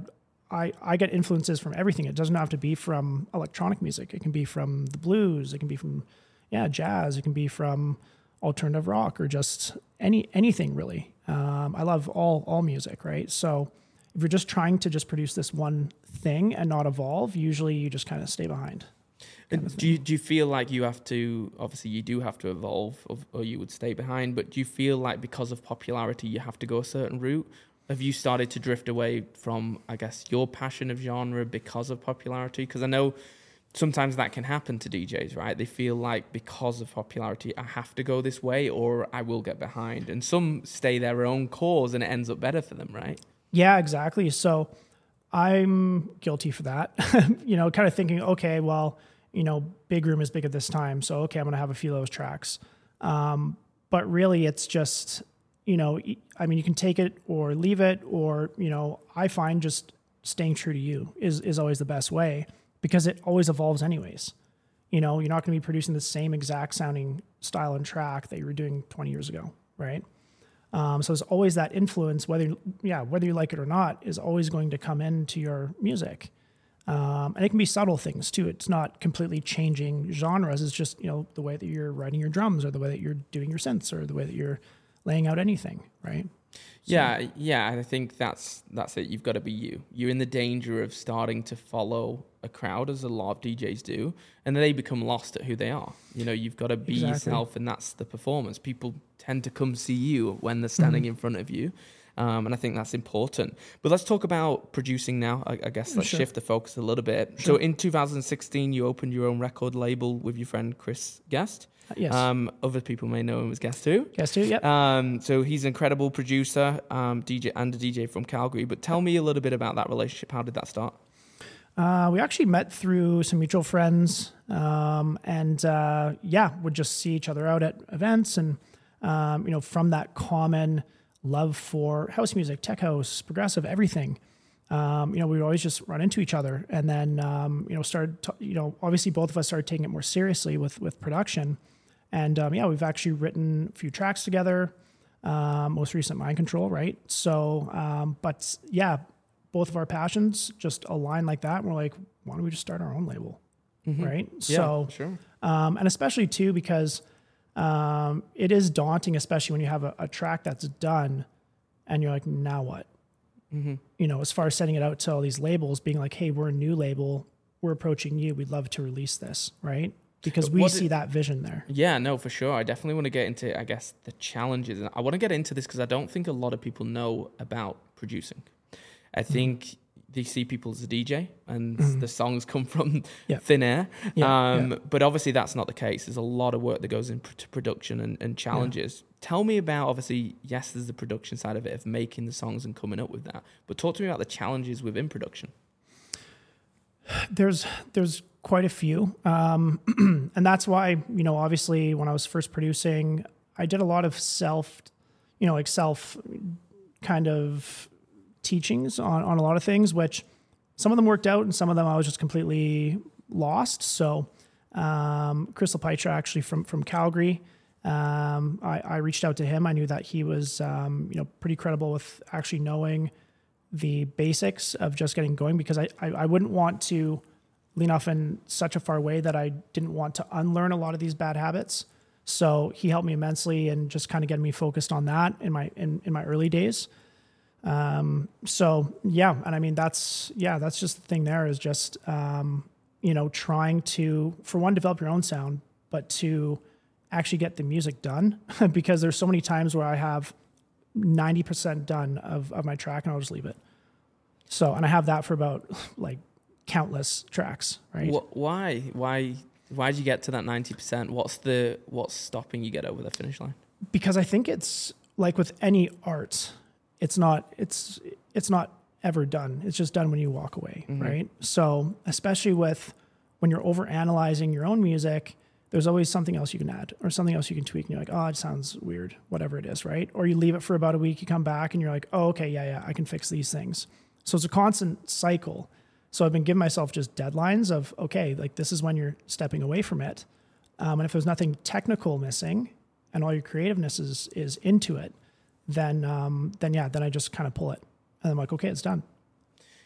I I get influences from everything. It doesn't have to be from electronic music. It can be from the blues. It can be from yeah jazz. It can be from alternative rock or just any anything really. Um, I love all all music, right? So if you're just trying to just produce this one thing and not evolve, usually you just kind of stay behind. do you, do you feel like you have to, obviously, you do have to evolve or, or you would stay behind, but do you feel like because of popularity, you have to go a certain route? Have you started to drift away from, I guess, your passion of genre because of popularity? Because I know sometimes that can happen to DJs, right? They feel like because of popularity, I have to go this way or I will get behind. And some stay their own cause and it ends up better for them, right? Yeah, exactly. So I'm guilty for that. you know, kind of thinking, okay, well, you know, big room is big at this time, so okay, I'm going to have a few of those tracks. Um, but really, it's just, you know, I mean, you can take it or leave it, or you know, I find just staying true to you is is always the best way because it always evolves, anyways. You know, you're not going to be producing the same exact sounding style and track that you were doing 20 years ago, right? Um, so there's always that influence, whether yeah, whether you like it or not, is always going to come into your music. Um, and it can be subtle things too. It's not completely changing genres. It's just you know the way that you're writing your drums, or the way that you're doing your synths, or the way that you're laying out anything, right? Yeah, yeah, I think that's that's it. You've got to be you. You're in the danger of starting to follow a crowd, as a lot of DJs do, and then they become lost at who they are. You know, you've got to be Exactly. yourself, and that's the performance. People tend to come see you when they're standing Mm-hmm. in front of you, um, and I think that's important. But let's talk about producing now. I, I guess let's Sure. shift the focus a little bit. Sure. So, in 2016, you opened your own record label with your friend Chris Guest. Yes. Um, other people may know him as Guest too. Guess too. Yep. Um, so he's an incredible producer, um, DJ and a DJ from Calgary. But tell me a little bit about that relationship. How did that start? Uh, we actually met through some mutual friends, um, and uh, yeah, would just see each other out at events, and um, you know, from that common love for house music, tech house, progressive, everything. Um, you know, we would always just run into each other, and then um, you know, started. To, you know, obviously, both of us started taking it more seriously with with production, and um, yeah, we've actually written a few tracks together. Um, most recent, Mind Control, right? So, um, but yeah, both of our passions just align like that. And we're like, why don't we just start our own label? Right. Mm-hmm. Yeah, So, sure. um, and especially too, because um, it is daunting, especially when you have a, a track that's done and you're like, now what? You know, as far as sending it out to all these labels, being like, "Hey, we're a new label. We're approaching you. We'd love to release this." Right? Because we see that vision there. Yeah, no, for sure. I definitely want to get into, I guess, the challenges. And I want to get into this because I don't think a lot of people know about producing. I Mm-hmm. think they see people as a DJ and the songs come from Yeah. thin air. Yeah, um, But obviously, that's not the case. There's a lot of work that goes into production and, and challenges. Tell me about, obviously, yes, there's the production side of it, of making the songs and coming up with that. But talk to me about the challenges within production. there's there's quite a few. Um, and that's why you know obviously when i was first producing i did a lot of self you know like self kind of teachings on, on a lot of things which some of them worked out and some of them i was just completely lost. So um, crystal Peitra actually from from calgary um, I, I reached out to him. I knew that he was um, you know pretty credible with actually knowing the basics of just getting going because I, I, I wouldn't want to lean off in such a far way that I didn't want to unlearn a lot of these bad habits. So he helped me immensely and just kind of getting me focused on that in my in, in my early days. Um, so yeah, and I mean that's yeah, that's just the thing there is just um, you know, trying to for one develop your own sound, but to actually get the music done because there's so many times where I have 90% done of, of my track and I'll just leave it. So, and I have that for about like countless tracks, right? Wh- why? Why? Why did you get to that ninety percent? What's the what's stopping you get over the finish line? Because I think it's like with any art, it's not, it's, it's not ever done. It's just done when you walk away, mm-hmm. right? So, especially with when you're over analyzing your own music, there's always something else you can add or something else you can tweak. And you're like, oh, it sounds weird, whatever it is, right? Or you leave it for about a week, you come back and you're like, oh, okay, yeah, yeah, I can fix these things. So it's a constant cycle. So I've been giving myself just deadlines of, okay, like this is when you're stepping away from it. Um, and if there's nothing technical missing and all your creativeness is, is into it, then, um, then yeah, then I just kind of pull it. And I'm like, okay, it's done.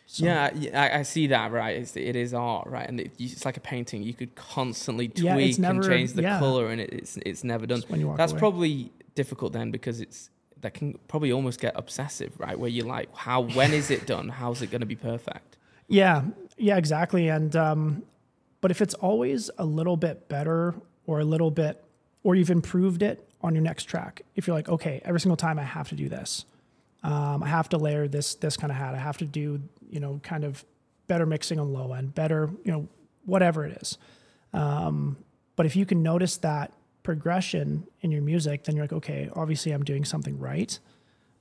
So- Yeah, I, I see that. Right, it's, it is art, right, and it, it's like a painting. You could constantly tweak Yeah, never- and change the yeah. color, and it, it's it's never done. When you walk That's away. probably difficult then because it's that can probably almost get obsessive, right? Where you're like, how when is it done? How's it going to be perfect? Yeah, yeah, exactly. And um, but if it's always a little bit better or a little bit, or you've improved it on your next track, if you're like, okay, every single time I have to do this, um, I have to layer this this kind of hat, I have to do you know kind of better mixing on low end, better you know whatever it is. Um, but if you can notice that progression in your music, then you're like, okay, obviously I'm doing something right.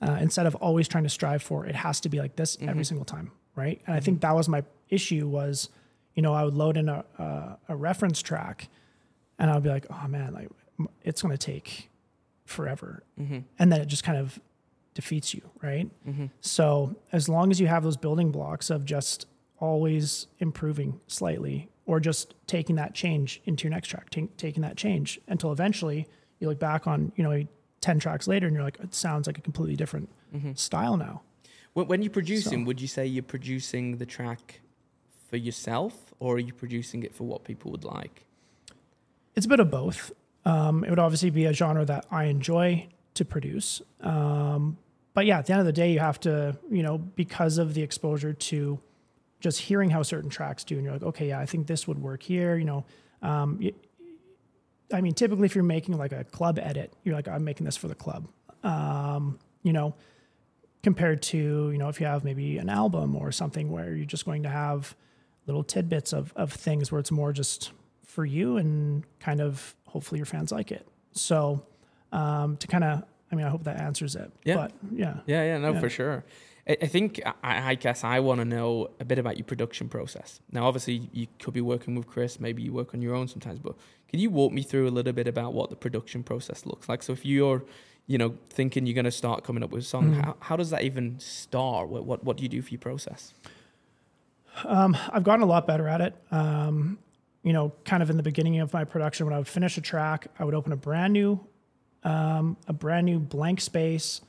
Uh, instead of always trying to strive for it has to be like this every single time, right? And I think mm-hmm. that was my issue was, you know, I would load in a a, a reference track, and I would be like, oh man, like it's going to take forever, mm-hmm. and then it just kind of defeats you, right? Mm-hmm. So as long as you have those building blocks of just always improving slightly or just taking that change into your next track, ta- taking that change until eventually you look back on, you know, 10 tracks later and you're like, it sounds like a completely different style now. When, when you're producing, So- would you say you're producing the track for yourself, or are you producing it for what people would like? It's a bit of both. Um, it would obviously be a genre that I enjoy to produce. Um, but yeah, at the end of the day, you have to, you know, because of the exposure to just hearing how certain tracks do, and you're like, okay, yeah, I think this would work here. You know, um, I mean, typically if you're making like a club edit, you're like, I'm making this for the club. Um, you know, compared to you know if you have maybe an album or something where you're just going to have little tidbits of of things where it's more just for you and kind of hopefully your fans like it. So um, to kind of, I mean, I hope that answers it. Yeah. But yeah, Yeah, yeah, no, Yeah. for sure. I, I think I, I guess I want to know a bit about your production process. Now, obviously, you could be working with Chris. Maybe you work on your own sometimes. But can you walk me through a little bit about what the production process looks like? So, if you're, you know, thinking you're going to start coming up with a song, Mhm. how, how does that even start? What, what what do you do for your process? um, I've gotten a lot better at it. Um, you know, kind of in the beginning of my production, when I would finish a track, I would open a brand new, um, a brand new blank space,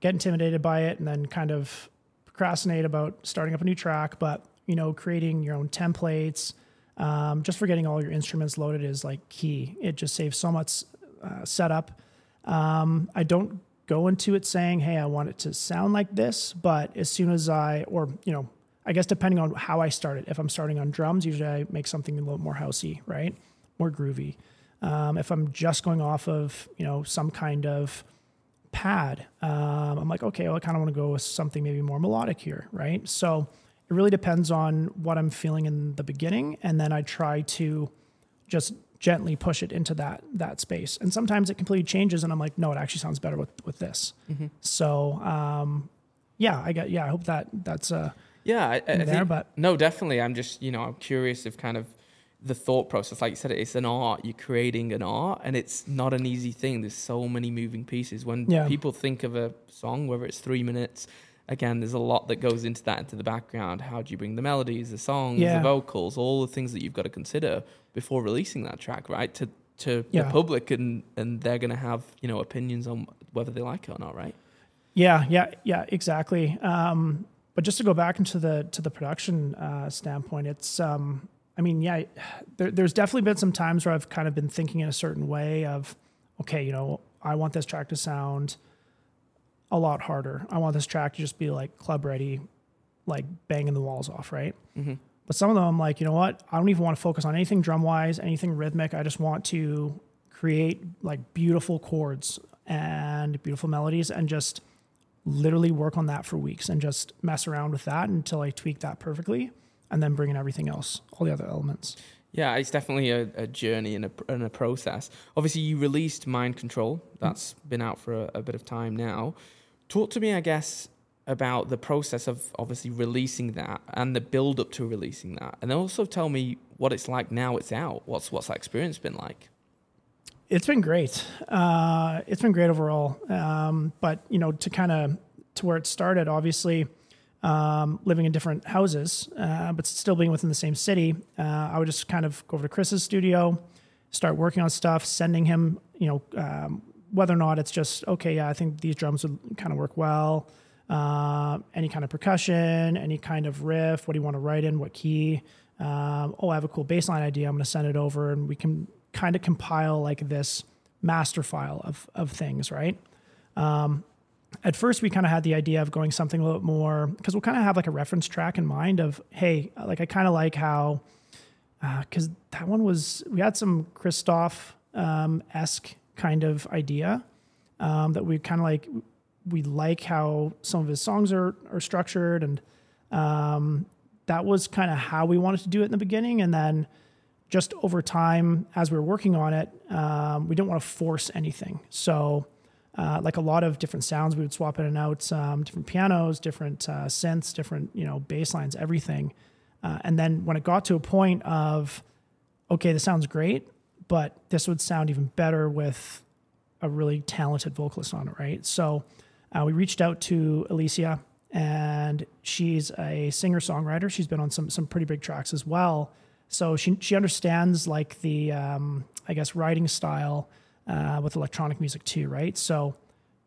get intimidated by it, and then kind of procrastinate about starting up a new track. But you know, creating your own templates, um, just for getting all your instruments loaded is like key. It just saves so much uh, setup. Um, I don't go into it saying, "Hey, I want it to sound like this," but as soon as I, or you know, I guess depending on how I start it. If I'm starting on drums, usually I make something a little more housey, right, more groovy. Um, if I'm just going off of you know some kind of pad, um, I'm like, okay, well, I kind of want to go with something maybe more melodic here, right? So it really depends on what I'm feeling in the beginning, and then I try to just gently push it into that that space. And sometimes it completely changes, and I'm like, no, it actually sounds better with with this. Mm-hmm. So um, yeah, I got yeah, I hope that that's uh Yeah, I, I there, think, but no, definitely. I'm just, you know, I'm curious of kind of the thought process. Like you said, it's an art. You're creating an art, and it's not an easy thing. There's so many moving pieces. When Yeah. people think of a song, whether it's three minutes, again, there's a lot that goes into that, into the background. How do you bring the melodies, the songs, Yeah. the vocals, all the things that you've got to consider before releasing that track, right? To to Yeah. the public, and and they're gonna have you know opinions on whether they like it or not, right? Yeah, yeah, yeah, exactly. Um, but just to go back into the to the production uh, standpoint, it's um, I mean, yeah, there, there's definitely been some times where I've kind of been thinking in a certain way of, okay, you know, I want this track to sound a lot harder. I want this track to just be like club ready, like banging the walls off, right? Mm-hmm. But some of them, I'm like, you know what? I don't even want to focus on anything drum wise, anything rhythmic. I just want to create like beautiful chords and beautiful melodies and just literally work on that for weeks and just mess around with that until I tweak that perfectly and then bring in everything else, all the other elements. Yeah, it's definitely a, a journey and a, and a process. Obviously, you released Mind Control. That's been out for a, a bit of time now. Talk to me, I guess, about the process of obviously releasing that and the build up to releasing that, and also tell me what it's like now it's out. What's what's that experience been like? It's been great. Uh, it's been great overall. Um, but you know, to kind of to where it started, obviously, um, living in different houses, uh, but still being within the same city, uh, I would just kind of go over to Chris's studio, start working on stuff, sending him, you know, um, whether or not it's just okay. Yeah, I think these drums would kind of work well. Uh, any kind of percussion, any kind of riff. What do you want to write in? What key? Um, oh, I have a cool bass line idea. I'm going to send it over, and we can kind of compile like this master file of of things, right? Um, at first, we kind of had the idea of going something a little more because we'll kind of have like a reference track in mind of, hey, like I kind of like how, because that one was we had some Christoph um, esque kind of idea um, that we kind of like. We like how some of his songs are are structured, and um, that was kind of how we wanted to do it in the beginning, and then just over time as we were working on it um, we didn't want to force anything so uh, like a lot of different sounds we would swap in and out um, different pianos different uh, synths different you know bass lines everything. Uh, and then when it got to a point of okay this sounds great but this would sound even better with a really talented vocalist on it right? So uh, we reached out to alicia and she's a singer songwriter she's been on some some pretty big tracks as well. So she she understands like the um, I guess writing style uh, with electronic music too, right? So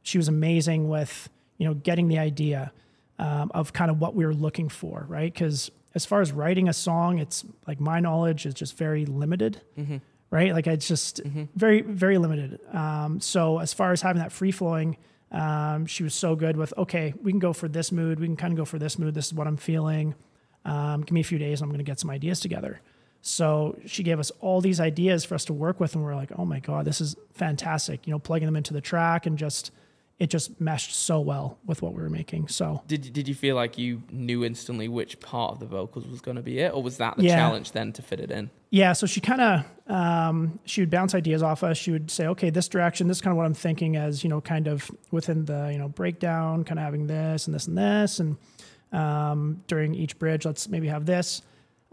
she was amazing with you know getting the idea um, of kind of what we were looking for, right? Because as far as writing a song, it's like my knowledge is just very limited, Mm-hmm. right? Like it's just very very limited. Um, so as far as having that free flowing. Um, she was so good with okay, we can go for this mood, we can kind of go for this mood. This is what I'm feeling. Um, give me a few days, and I'm going to get some ideas together. So she gave us all these ideas for us to work with, and we are like, oh my god, this is fantastic. You know, plugging them into the track and just it just meshed so well with what we were making. So Did did you feel like you knew instantly which part of the vocals was going to be it, or was that the Yeah. challenge then to fit it in? yeah, so she kind of um, she would bounce ideas off us. She would say, okay, this direction, this kind of what I'm thinking as you know, kind of within the you know breakdown, kind of having this and this and this, and um, during each bridge, let's maybe have this.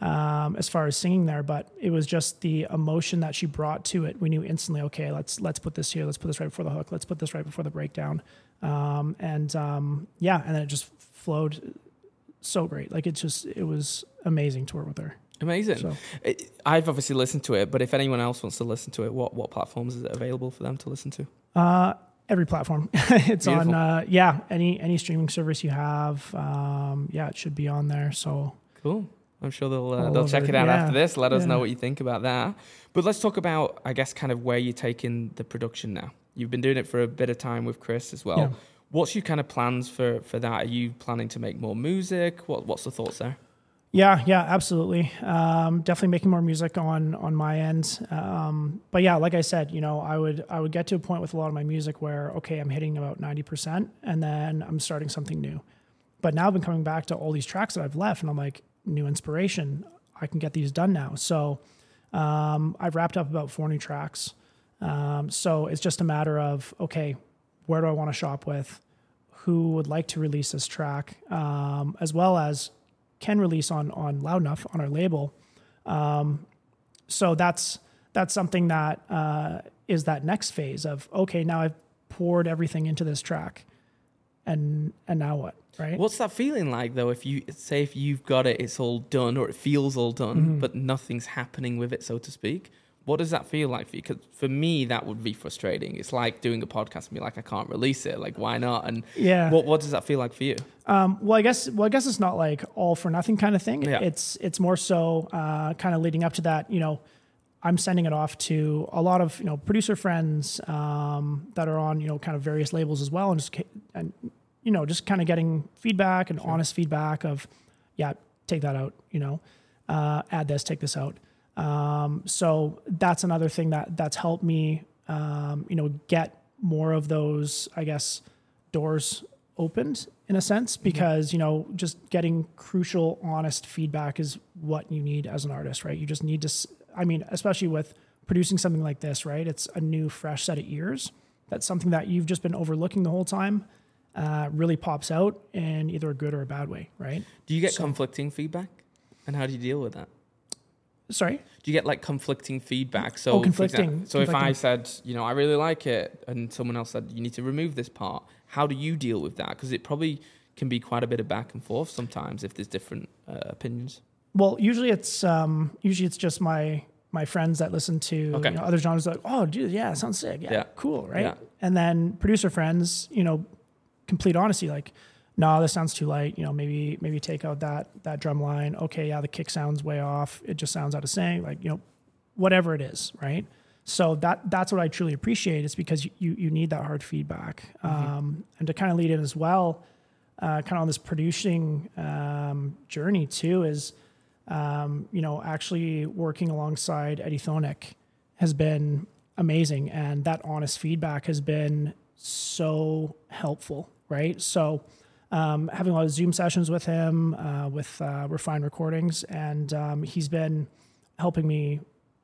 Um, as far as singing there, but it was just the emotion that she brought to it. We knew instantly, okay, let's let's put this here, let's put this right before the hook, let's put this right before the breakdown, um, and um, yeah, and then it just flowed so great. Like it just it was amazing to work with her. Amazing. So It- I've obviously listened to it, but if anyone else wants to listen to it, what what platforms is it available for them to listen to? uh, every platform, it's on. Uh, yeah, any any streaming service you have, um, yeah, it should be on there. So Cool. I'm sure they'll uh, they'll check over, it out yeah, after this. Let us know what you think about that. But let's talk about, I guess, kind of where you're taking the production now. you've been doing it for a bit of time with Chris as well. Yeah. What's your kind of plans for for that? Are you planning to make more music? What what's the thoughts there? Yeah, yeah, absolutely. Um, definitely making more music on on my end. Um, but yeah, like I said, you know, I would I would get to a point with a lot of my music where okay, I'm hitting about ninety percent, and then I'm starting something new. But now I've been coming back to all these tracks that I've left, and I'm like, new inspiration. I can get these done now. So um, I've wrapped up about four new tracks. Um, so it's just a matter of okay, where do I want to shop with? Who would like to release this track, um, as well as can release on on Loud Enough on our label. Um, so that's that's something that uh, is that next phase of okay, now I've poured everything into this track, and and now what, right? What's that feeling like though? If you say if you've got it, it's all done, or it feels all done, Mm-hmm. but nothing's happening with it, so to speak. What does that feel like for you? Because for me, that would be frustrating. It's like doing a podcast and be like, I can't release it. Like, why not? And Yeah. what what does that feel like for you? Um, well, I guess well, I guess it's not like all for nothing kind of thing. Yeah. It's it's more so uh, kind of leading up to that. You know, I'm sending it off to a lot of you know producer friends um, that are on you know kind of various labels as well, and just and you know just kind of getting feedback and honest feedback of yeah, take that out. You know, uh, add this, take this out. Um, so that's another thing that that's helped me, um, you know, get more of those, I guess, doors opened in a sense because you know just getting crucial honest feedback is what you need as an artist right you just need to i mean especially with producing something like this right it's a new fresh set of ears that's something that you've just been overlooking the whole time uh, really pops out in either a good or a bad way right Do you get So- conflicting feedback? And how do you deal with that? sorry Do you get like conflicting feedback? So, Oh, conflicting- example- so if I said, you know, I really like it, and someone else said you need to remove this part, how do you deal with that? Because it probably can be quite a bit of back and forth sometimes if there's different uh, opinions. Well, usually it's um, usually it's just my my friends that listen to Okay. you know, other genres. Like, oh, dude, yeah, sounds sick. Yeah, Yeah. cool, right? Yeah. And then producer friends, you know, complete honesty, like, no, this sounds too light. You know, maybe maybe take out that that drum line. Okay, yeah, the kick sounds way off. It just sounds out of sync. Like, you know, whatever it is, right? So that that's what I truly appreciate. Is because you you need that hard feedback, um, and to kind of lead in as well, uh, kind of on this producing um, journey too is um, you know, actually working alongside Eddie Thoneick has been amazing. And that honest feedback has been so helpful, right? So, um, having a lot of Zoom sessions with him, uh, with uh, Refined Recordings, and um, he's been helping me,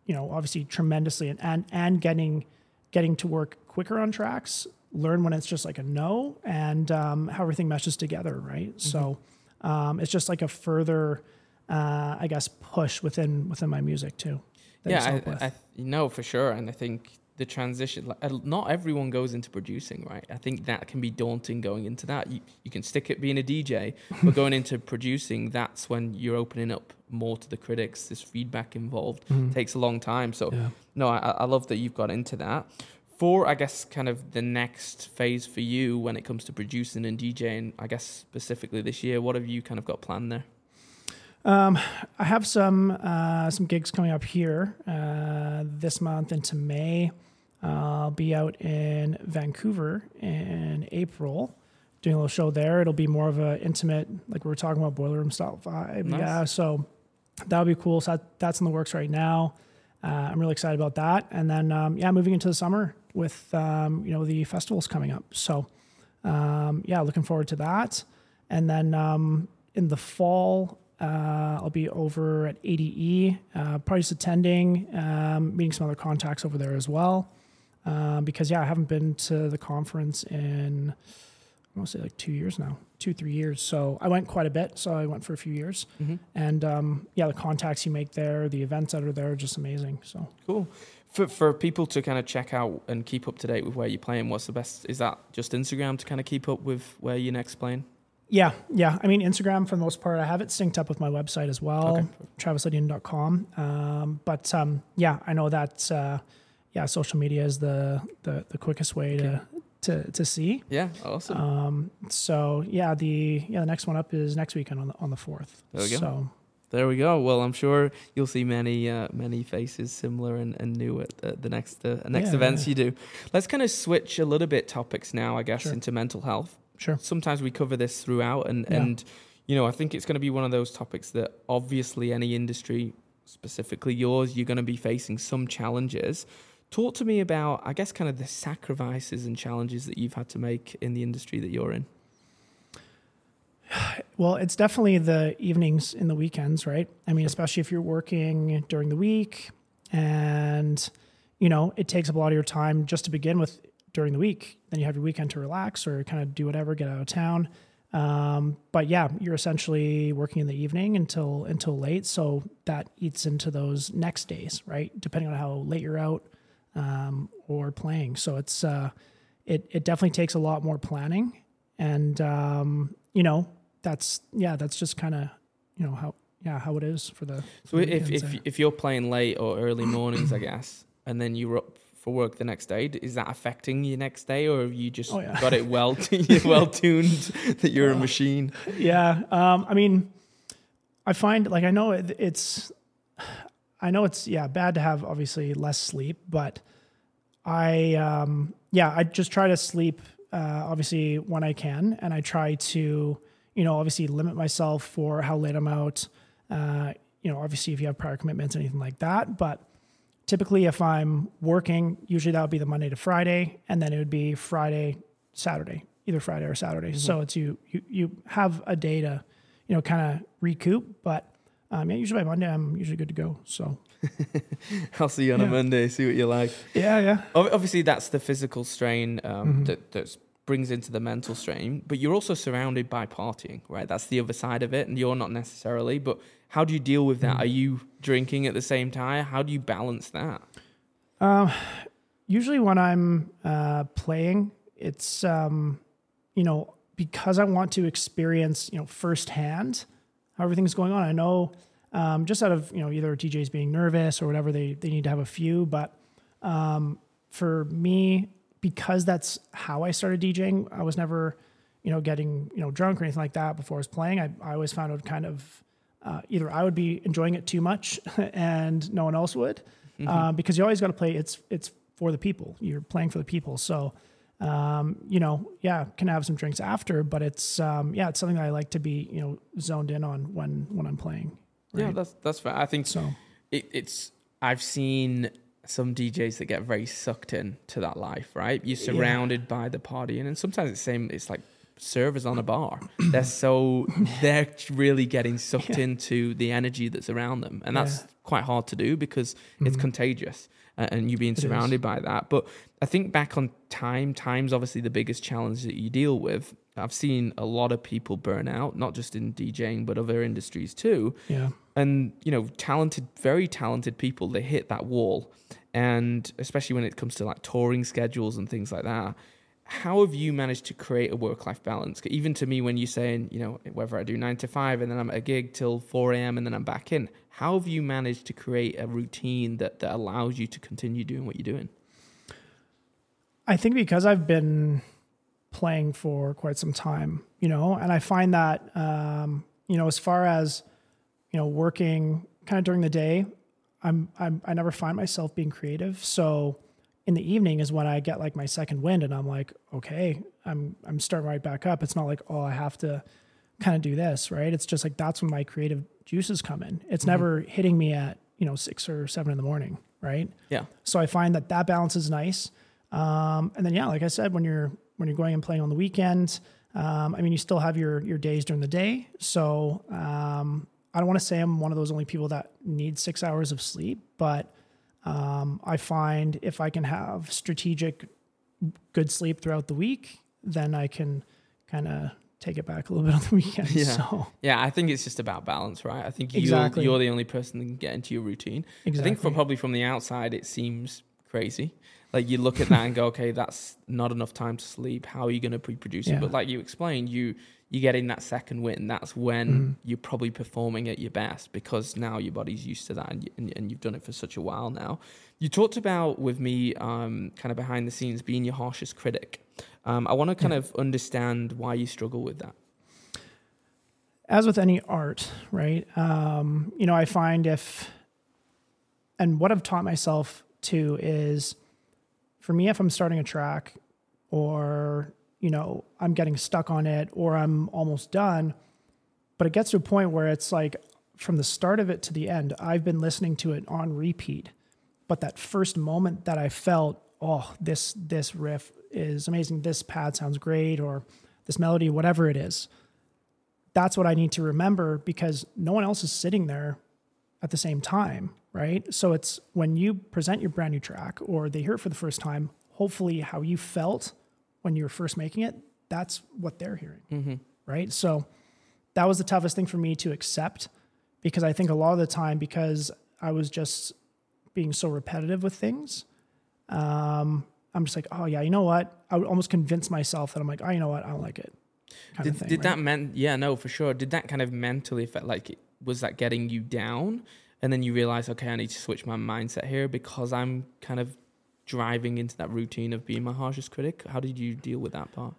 you know, obviously tremendously, and, and and getting getting to work quicker on tracks, learn when it's just like a no, and um, how everything meshes together, right? So, um, it's just like a further, uh, I guess, push within within my music too. yeah. I, I, you know for sure, and I think the transition. like, uh, Not everyone goes into producing, right? I think that can be daunting going into that. You you can stick it being a DJ, but going into producing, that's when you're opening up more to the critics. This feedback involved takes a long time. So Yeah. no, I, I love that you've got into that. For I guess kind of the next phase for you when it comes to producing and DJing, I guess specifically this year, what have you kind of got planned there? Um, I have some uh, some gigs coming up here uh, this month into May. I'll be out in Vancouver in April, doing a little show there. It'll be more of a intimate, like we were talking about, boiler room style vibe. Nice. Yeah, so that'll be cool. So that, that's in the works right now. Uh, I'm really excited about that. And then um, yeah, moving into the summer with um, you know the festivals coming up. So um, yeah, looking forward to that. And then um, in the fall, uh, I'll be over at ADE, uh, probably just attending, um, meeting some other contacts over there as well. Um, because yeah, I haven't been to the conference in I want to say like two years now, two three years. So I went quite a bit. So I went for a few years, and um, yeah, the contacts you make there, the events that are there, are just amazing. So Cool. For for people to kind of check out and keep up to date with where you're playing, what's the best? Is that just Instagram to kind of keep up with where you're next playing? Yeah, yeah. I mean, Instagram for the most part, I have it synced up with my website as well, Okay. travislydian.com. Um, but um, yeah, I know that uh, yeah, social media is the the, the quickest way to, to to see. Yeah, awesome. Um, so yeah, the yeah the next one up is next weekend on the on the fourth. There we go. So There we go. Well, I'm sure you'll see many, uh, many faces similar and, and new at the, the next uh, next Yeah, events yeah. you do. Let's kind of switch a little bit topics now, I guess, Sure. into mental health. Sure. Sometimes we cover this throughout, and Yeah. and you know, I think it's going to be one of those topics that obviously any industry, specifically yours, you're going to be facing some challenges. Talk to me about, I guess, kind of the sacrifices and challenges that you've had to make in the industry that you're in. Well, it's definitely the evenings and the weekends, right? I mean, especially if you're working during the week and, you know, it takes up a lot of your time just to begin with during the week. Then you have your weekend to relax or kind of do whatever, get out of town. Um, but yeah, you're essentially working in the evening until until late, so that eats into those next days, right? Depending on how late you're out um, or playing. So it's uh, it it definitely takes a lot more planning, and um, you know that's yeah that's just kind of you know how yeah how it is for the So the if if if you're playing late or early mornings, I guess, and then you're up for work the next day, is that affecting your next day, or have you just Oh, yeah. got it well you're well tuned that you're a Oh. machine? yeah um i mean i find like i know it, it's i know it's yeah bad to have obviously less sleep but i um yeah i just try to sleep uh obviously when i can and i try to you know obviously limit myself for how late i'm out uh you know obviously if you have prior commitments anything like that but typically if i'm working usually that would be the monday to friday and then it would be friday saturday either friday or saturday so it's you you you have a day to you know kind of recoup but um, yeah, usually by monday i'm usually good to go so I'll see you on a Monday. See what you like. yeah yeah Obviously, that's the physical strain um, Mhm. that that brings into the mental strain. But you're also surrounded by partying, right? That's the other side of it, and you're not necessarily. But how do you deal with that? Are you drinking at the same time? How do you balance that? Um, usually when I'm uh, playing, it's um, you know because I want to experience you know firsthand how everything's going on. I know um, just out of you know either DJs being nervous or whatever they they need to have a few, but um, for me because that's how I started DJing, I was never you know getting you know drunk or anything like that before I was playing. I I always found it kind of uh, either I would be enjoying it too much and no one else would, Mm-hmm. uh, because you always got to play. It's it's for the people. You're playing for the people. So, um, you know, yeah, can have some drinks after, but it's um, yeah, it's something that I like to be you know zoned in on when when I'm playing. Yeah, that's that's fair. I think So it, it's I've seen some DJs that get very sucked in to that life, right? You're surrounded by the partying, and sometimes it's same. It's like servers on a bar. they're so they're really getting sucked into the energy that's around them, and that's Yeah. quite hard to do because it's Mhm. contagious. uh, And you being It is. surrounded by that, but I think back on time. Time's obviously the biggest challenge that you deal with. I've seen a lot of people burn out, not just in DJing but other industries too yeah, and you know talented very talented people they hit that wall. And especially when it comes to like touring schedules and things like that how have you managed to create a work-life balance? Even to me when you're saying you know whether i do 9 to 5 and then i'm at a gig till 4 a.m and then i'm back in how have you managed to create a routine that, that allows you to continue doing what you're doing? I think because I've been playing for quite some time, you know, and I find that, um, you know, as far as, you know, working kind of during the day, I'm, I'm, I never find myself being creative. So in the evening is when I get like my second wind and I'm like, okay, I'm, I'm starting right back up. It's not like, oh, I have to kind of do this, right? It's just like, that's when my creative juices come in. It's never hitting me at, you know, six or seven in the morning. Right. yeah So I find that that balance is nice. Um, and then yeah, like I said, when you're when you're going and playing on the weekend, um, I mean, you still have your your days during the day. So um, I don't want to say I'm one of those only people that need six hours of sleep, but um, I find if I can have strategic, good sleep throughout the week, then I can kind of take it back a little bit on the weekend. Yeah. So yeah i think it's just about balance right i think Exactly. you're, you're the only person that can get into your routine exactly. I think from probably from the outside, it seems crazy. Like you look at that and go, okay, that's not enough time to sleep. How are you going to pre-produce it? Yeah. But like you explained, you you get in that second win. That's when Mhm. you're probably performing at your best because now your body's used to that and, you, and, and you've done it for such a while now. You talked about with me, um, kind of behind the scenes, being your harshest critic. Um, I want to kind Yeah. of understand why you struggle with that. as with any art, right? Um, you know, I find if, and what I've taught myself to is for me, if I'm starting a track or, you know, I'm getting stuck on it or I'm almost done, but it gets to a point where it's like from the start of it to the end, I've been listening to it on repeat. But that first moment that I felt, oh, this this riff is amazing, this pad sounds great, or this melody, whatever it is, that's what I need to remember because no one else is sitting there at the same time, right? So it's when you present your brand new track or they hear it for the first time, hopefully how you felt when you were first making it, that's what they're hearing, Mm-hmm. right? So that was the toughest thing for me to accept because I think a lot of the time, because I was just being so repetitive with things, um, I'm just like, oh yeah, you know what? I would almost convince myself that I'm like, oh, you know what? I don't like it. Did, thing, did right? that meant? Yeah, no, for sure. Did that kind of mentally affect? Like, was that getting you down? And then you realize, okay, I need to switch my mindset here because I'm kind of driving into that routine of being my harshest critic. How did you deal with that part?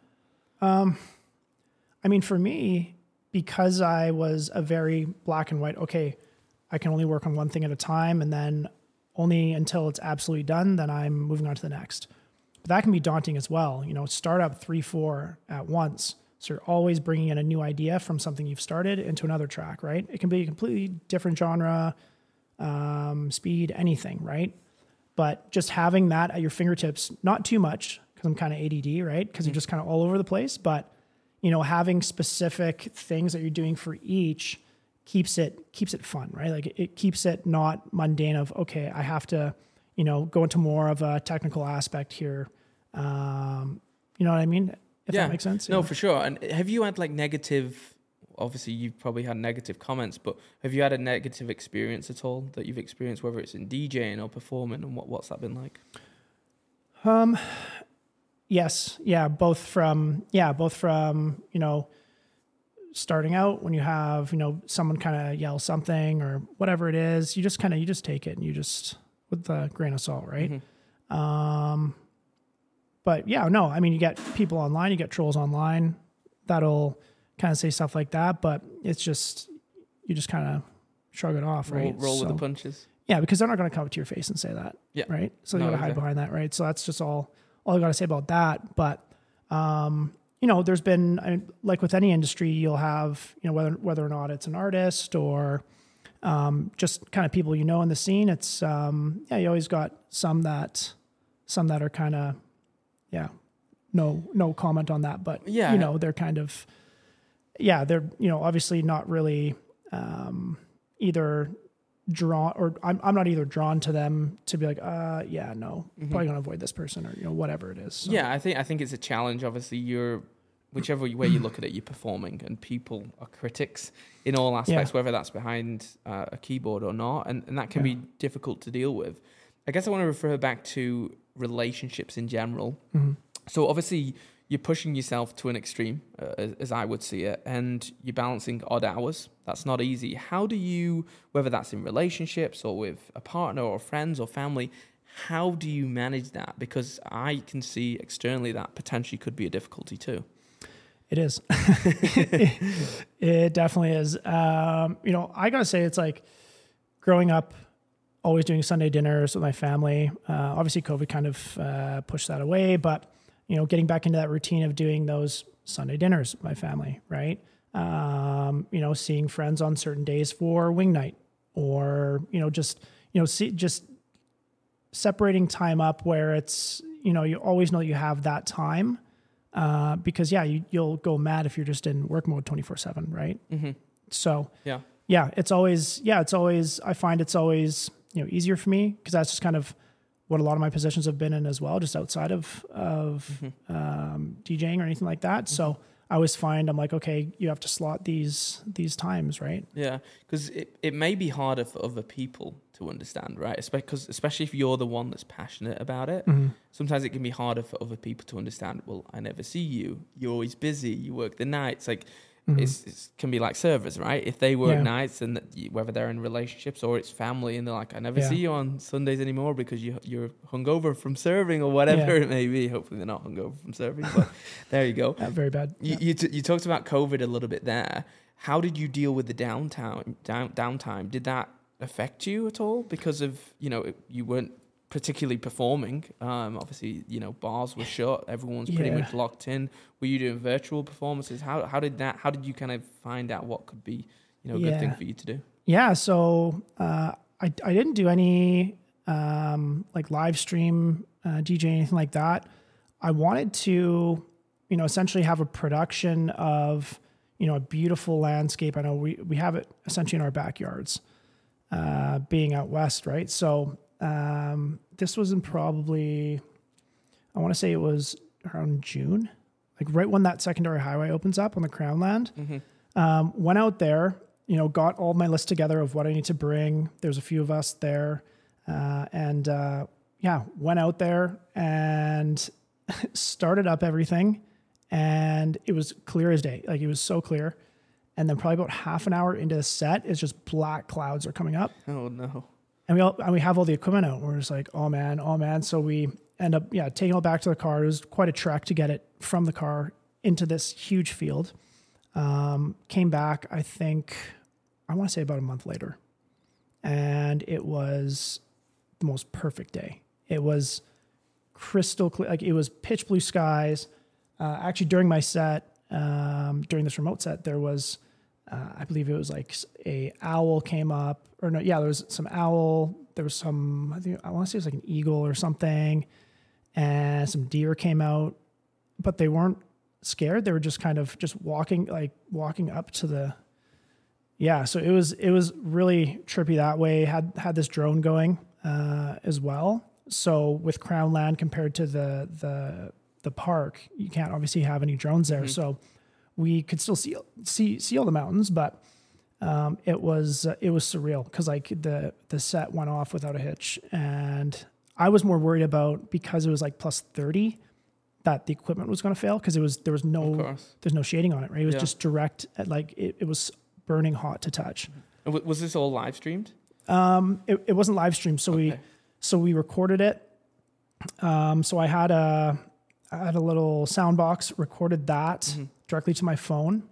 Um, I mean, for me, because I was a very black and white, okay, I can only work on one thing at a time, and then only until it's absolutely done, then I'm moving on to the next. But that can be daunting as well. You know, start up three, four at once. So you're always bringing in a new idea from something you've started into another track, right? It can be a completely different genre, um, speed, anything, right? But just having that at your fingertips, not too much, because I'm kind of ADD, right? Because you're just kind of all over the place. But you know, having specific things that you're doing for each keeps it keeps it fun, right? Like it keeps it not mundane. Of okay, I have to, you know, go into more of a technical aspect here. Um, you know what I mean? If Yeah. that makes sense. No, Yeah. for sure. And have you had like negative? Obviously, you've probably had negative comments, but have you had a negative experience at all that you've experienced, whether it's in DJing or performing, and what what's that been like? Um, yes, yeah, both from yeah, both from you know, starting out when you have you know someone kind of yell something or whatever it is, you just kind of you just take it and you just with a grain of salt, right? Mhm. Um, but yeah, no, I mean you get people online, you get trolls online that'll kind of say stuff like that, but it's just you just kind of shrug it off, Roll, right? roll with the punches. yeah, because they're not going to come up to your face and say that. Yeah. Right. So you No, got to hide exactly. behind that. Right. So that's just all, all I got to say about that. But, um, you know, there's been I mean, like with any industry, you'll have, you know, whether, whether or not it's an artist or, um, just kind of people you know in the scene. It's, um, yeah, you always got some that, some that are kind of, yeah, no, no comment on that. But, Yeah. you know, they're kind of, yeah, they're, you know, obviously not really, um, either drawn or I'm, I'm not either drawn to them to be like uh yeah no probably gonna avoid this person or you know whatever it is So, Mm-hmm. Yeah, I think I think it's a challenge. Obviously, you're whichever way you look at it, you're performing, and people are critics in all aspects, whether that's behind uh, a keyboard or not, and and that can Yeah. be difficult to deal with. I guess I want to refer back to relationships in general. Mhm. So obviously, you're pushing yourself to an extreme, uh, as, I would see it, and you're balancing odd hours. That's not easy. How do you, whether that's in relationships or with a partner or friends or family, how do you manage that? Because I can see externally that potentially could be a difficulty too. it is it definitely is um you know i gotta say it's like growing up always doing sunday dinners with my family uh, obviously covid kind of uh, pushed that away but you know getting back into that routine of doing those sunday dinners with my family right um, you know seeing friends on certain days for wing night or you know just you know see just separating time up where it's you know you always know you have that time uh, because yeah you, you'll go mad if you're just in work mode 24 7 right Mm-hmm. so Yeah. yeah it's always yeah it's always i find it's always you know easier for me because that's just kind of what a lot of my positions have been in as well just outside of of Mm-hmm. um, djing or anything like that so i always find i'm like okay you have to slot these these times right Yeah, because it, it may be harder for other people to understand, right? Because especially if you're the one that's passionate about it, sometimes it can be harder for other people to understand. Well, I never see you. You're always busy. You work the nights. Like it's, it's can be like servers, right? If they work Yeah. nights and that whether they're in relationships or it's family, and they're like, I never Yeah. see you on Sundays anymore because you you're hungover from serving or whatever Yeah. it may be. Hopefully they're not hungover from serving, but there you go. Uh, very bad You, you, t- you talked about COVID a little bit there. how did you deal with the downtime? Down, downtime did that affect you at all because of you know you weren't particularly performing? Um, obviously, you know bars were shut, everyone's pretty Yeah. much locked in. Were you doing virtual performances? How how did that? How did you kind of find out what could be you know a good thing for you to do? Yeah, so uh, I I didn't do any um, like live stream uh, DJ anything like that. I wanted to, you know, essentially have a production of you know a beautiful landscape. I know we we have it essentially in our backyards, uh, being out west, right? So um, this was in probably, I want to say it was around June, like right when that secondary highway opens up on the Crown Land. Um, went out there, you know, got all my list together of what I need to bring. There's a few of us there, uh, and uh, yeah, went out there and started up everything, and it was clear as day. Like it was so clear. And then probably about half an hour into the set, it's just black clouds are coming up Oh no. And we all and we have all the equipment out. We're just like, oh man, oh man. So we end up yeah taking it all back to the car. It was quite a trek to get it from the car into this huge field. Um, came back, I think, I want to say about a month later, and it was the most perfect day. It was crystal clear, like it was pitch blue skies. Uh, actually, during my set, um, during this remote set, there was, uh, I believe it was like a owl came up, or no, yeah, there was some owl. There was some, I think I want to say it was like an eagle or something, and some deer came out, but they weren't scared. They were just kind of just walking, like walking up to the, yeah. So it was it was really trippy that way. Had had this drone going uh, as well. So with Crown Land compared to the the the park, you can't obviously have any drones there. So we could still see see see all the mountains, but um, it was uh, it was surreal because like the the set went off without a hitch, and I was more worried about because it was like plus thirty that the equipment was going to fail because it was there was no there's no shading on it, right? It was Yeah. just direct at like it, it was burning hot to touch. W- was this all live streamed? Um, it, it wasn't live streamed, so we so we recorded it. Um, so I had a I had a little sound box, recorded that Mm-hmm. Directly to my phone,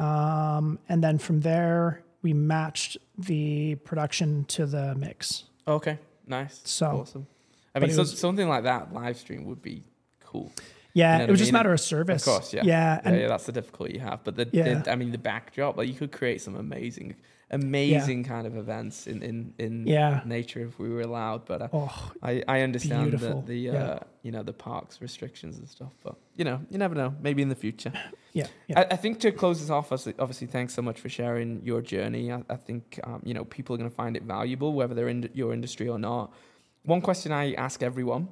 um, and then from there we matched the production to the mix. Okay, nice. So- awesome. I mean, so, was- something like that live stream would be cool. Yeah, You know it was I just a matter of service. Of course, yeah. yeah, yeah, yeah, that's the difficulty you have. But the, Yeah. the I mean, the backdrop, like you could create some amazing, amazing kind of events in in in Yeah. nature if we were allowed. But uh, oh, I I understand Beautiful. the, the uh, Yeah. you know the parks restrictions and stuff. But you know, you never know. Maybe in the future. yeah, yeah. I, I think to close this off, obviously, obviously, thanks so much for sharing your journey. I, I think um, you know people are going to find it valuable, whether they're in your industry or not. One question I ask everyone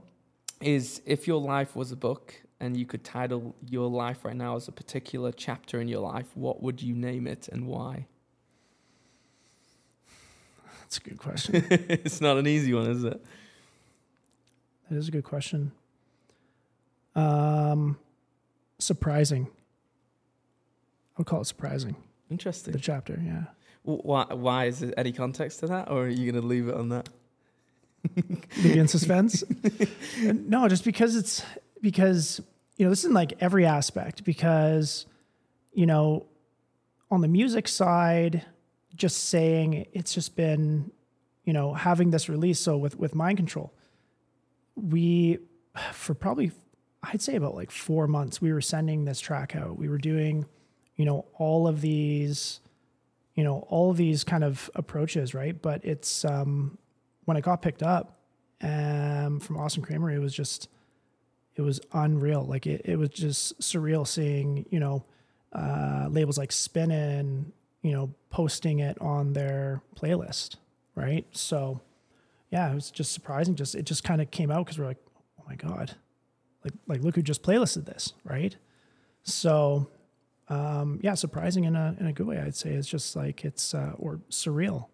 is: if your life was a book and you could title your life right now as a particular chapter in your life, what would you name it and why? That's a good question. it's not an easy one, is it? That is a good question. Um, surprising. I would call it surprising. Interesting. The chapter, yeah. W- Why, why is there any context to that, or are you going to leave it on that? Leave you in suspense. no, just because it's because you know this is in like every aspect. Because you know, on the music side, just saying it's just been you know having this release. So with with mind control, we for probably I'd say about like four months we were sending this track out. We were doing you know all of these you know all of these kind of approaches, right? But it's um when it got picked up um, from Austin Kramer, it was just, it was unreal. Like it, it was just surreal seeing, you know, uh, labels like Spinnin', you know, posting it on their playlist, right? So, yeah, it was just surprising. Just it just kind of came out because we're like, oh my god, like like look who just playlisted this, right? So, um, yeah, surprising in a in a good way. I'd say it's just like it's uh, or surreal,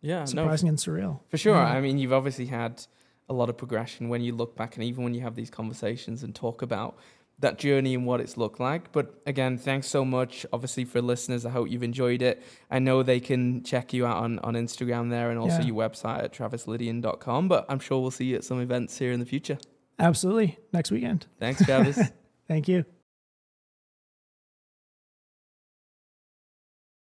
Yeah, no, surprising and surreal. For sure. Yeah. I mean, you've obviously had a lot of progression when you look back and even when you have these conversations and talk about that journey and what it's looked like. But again, thanks so much, obviously, for listeners. I hope you've enjoyed it. I know they can check you out on, on Instagram there and also Yeah. your website at travislydian.com. But I'm sure we'll see you at some events here in the future. Absolutely. Next weekend. Thanks, Travis. Thank you.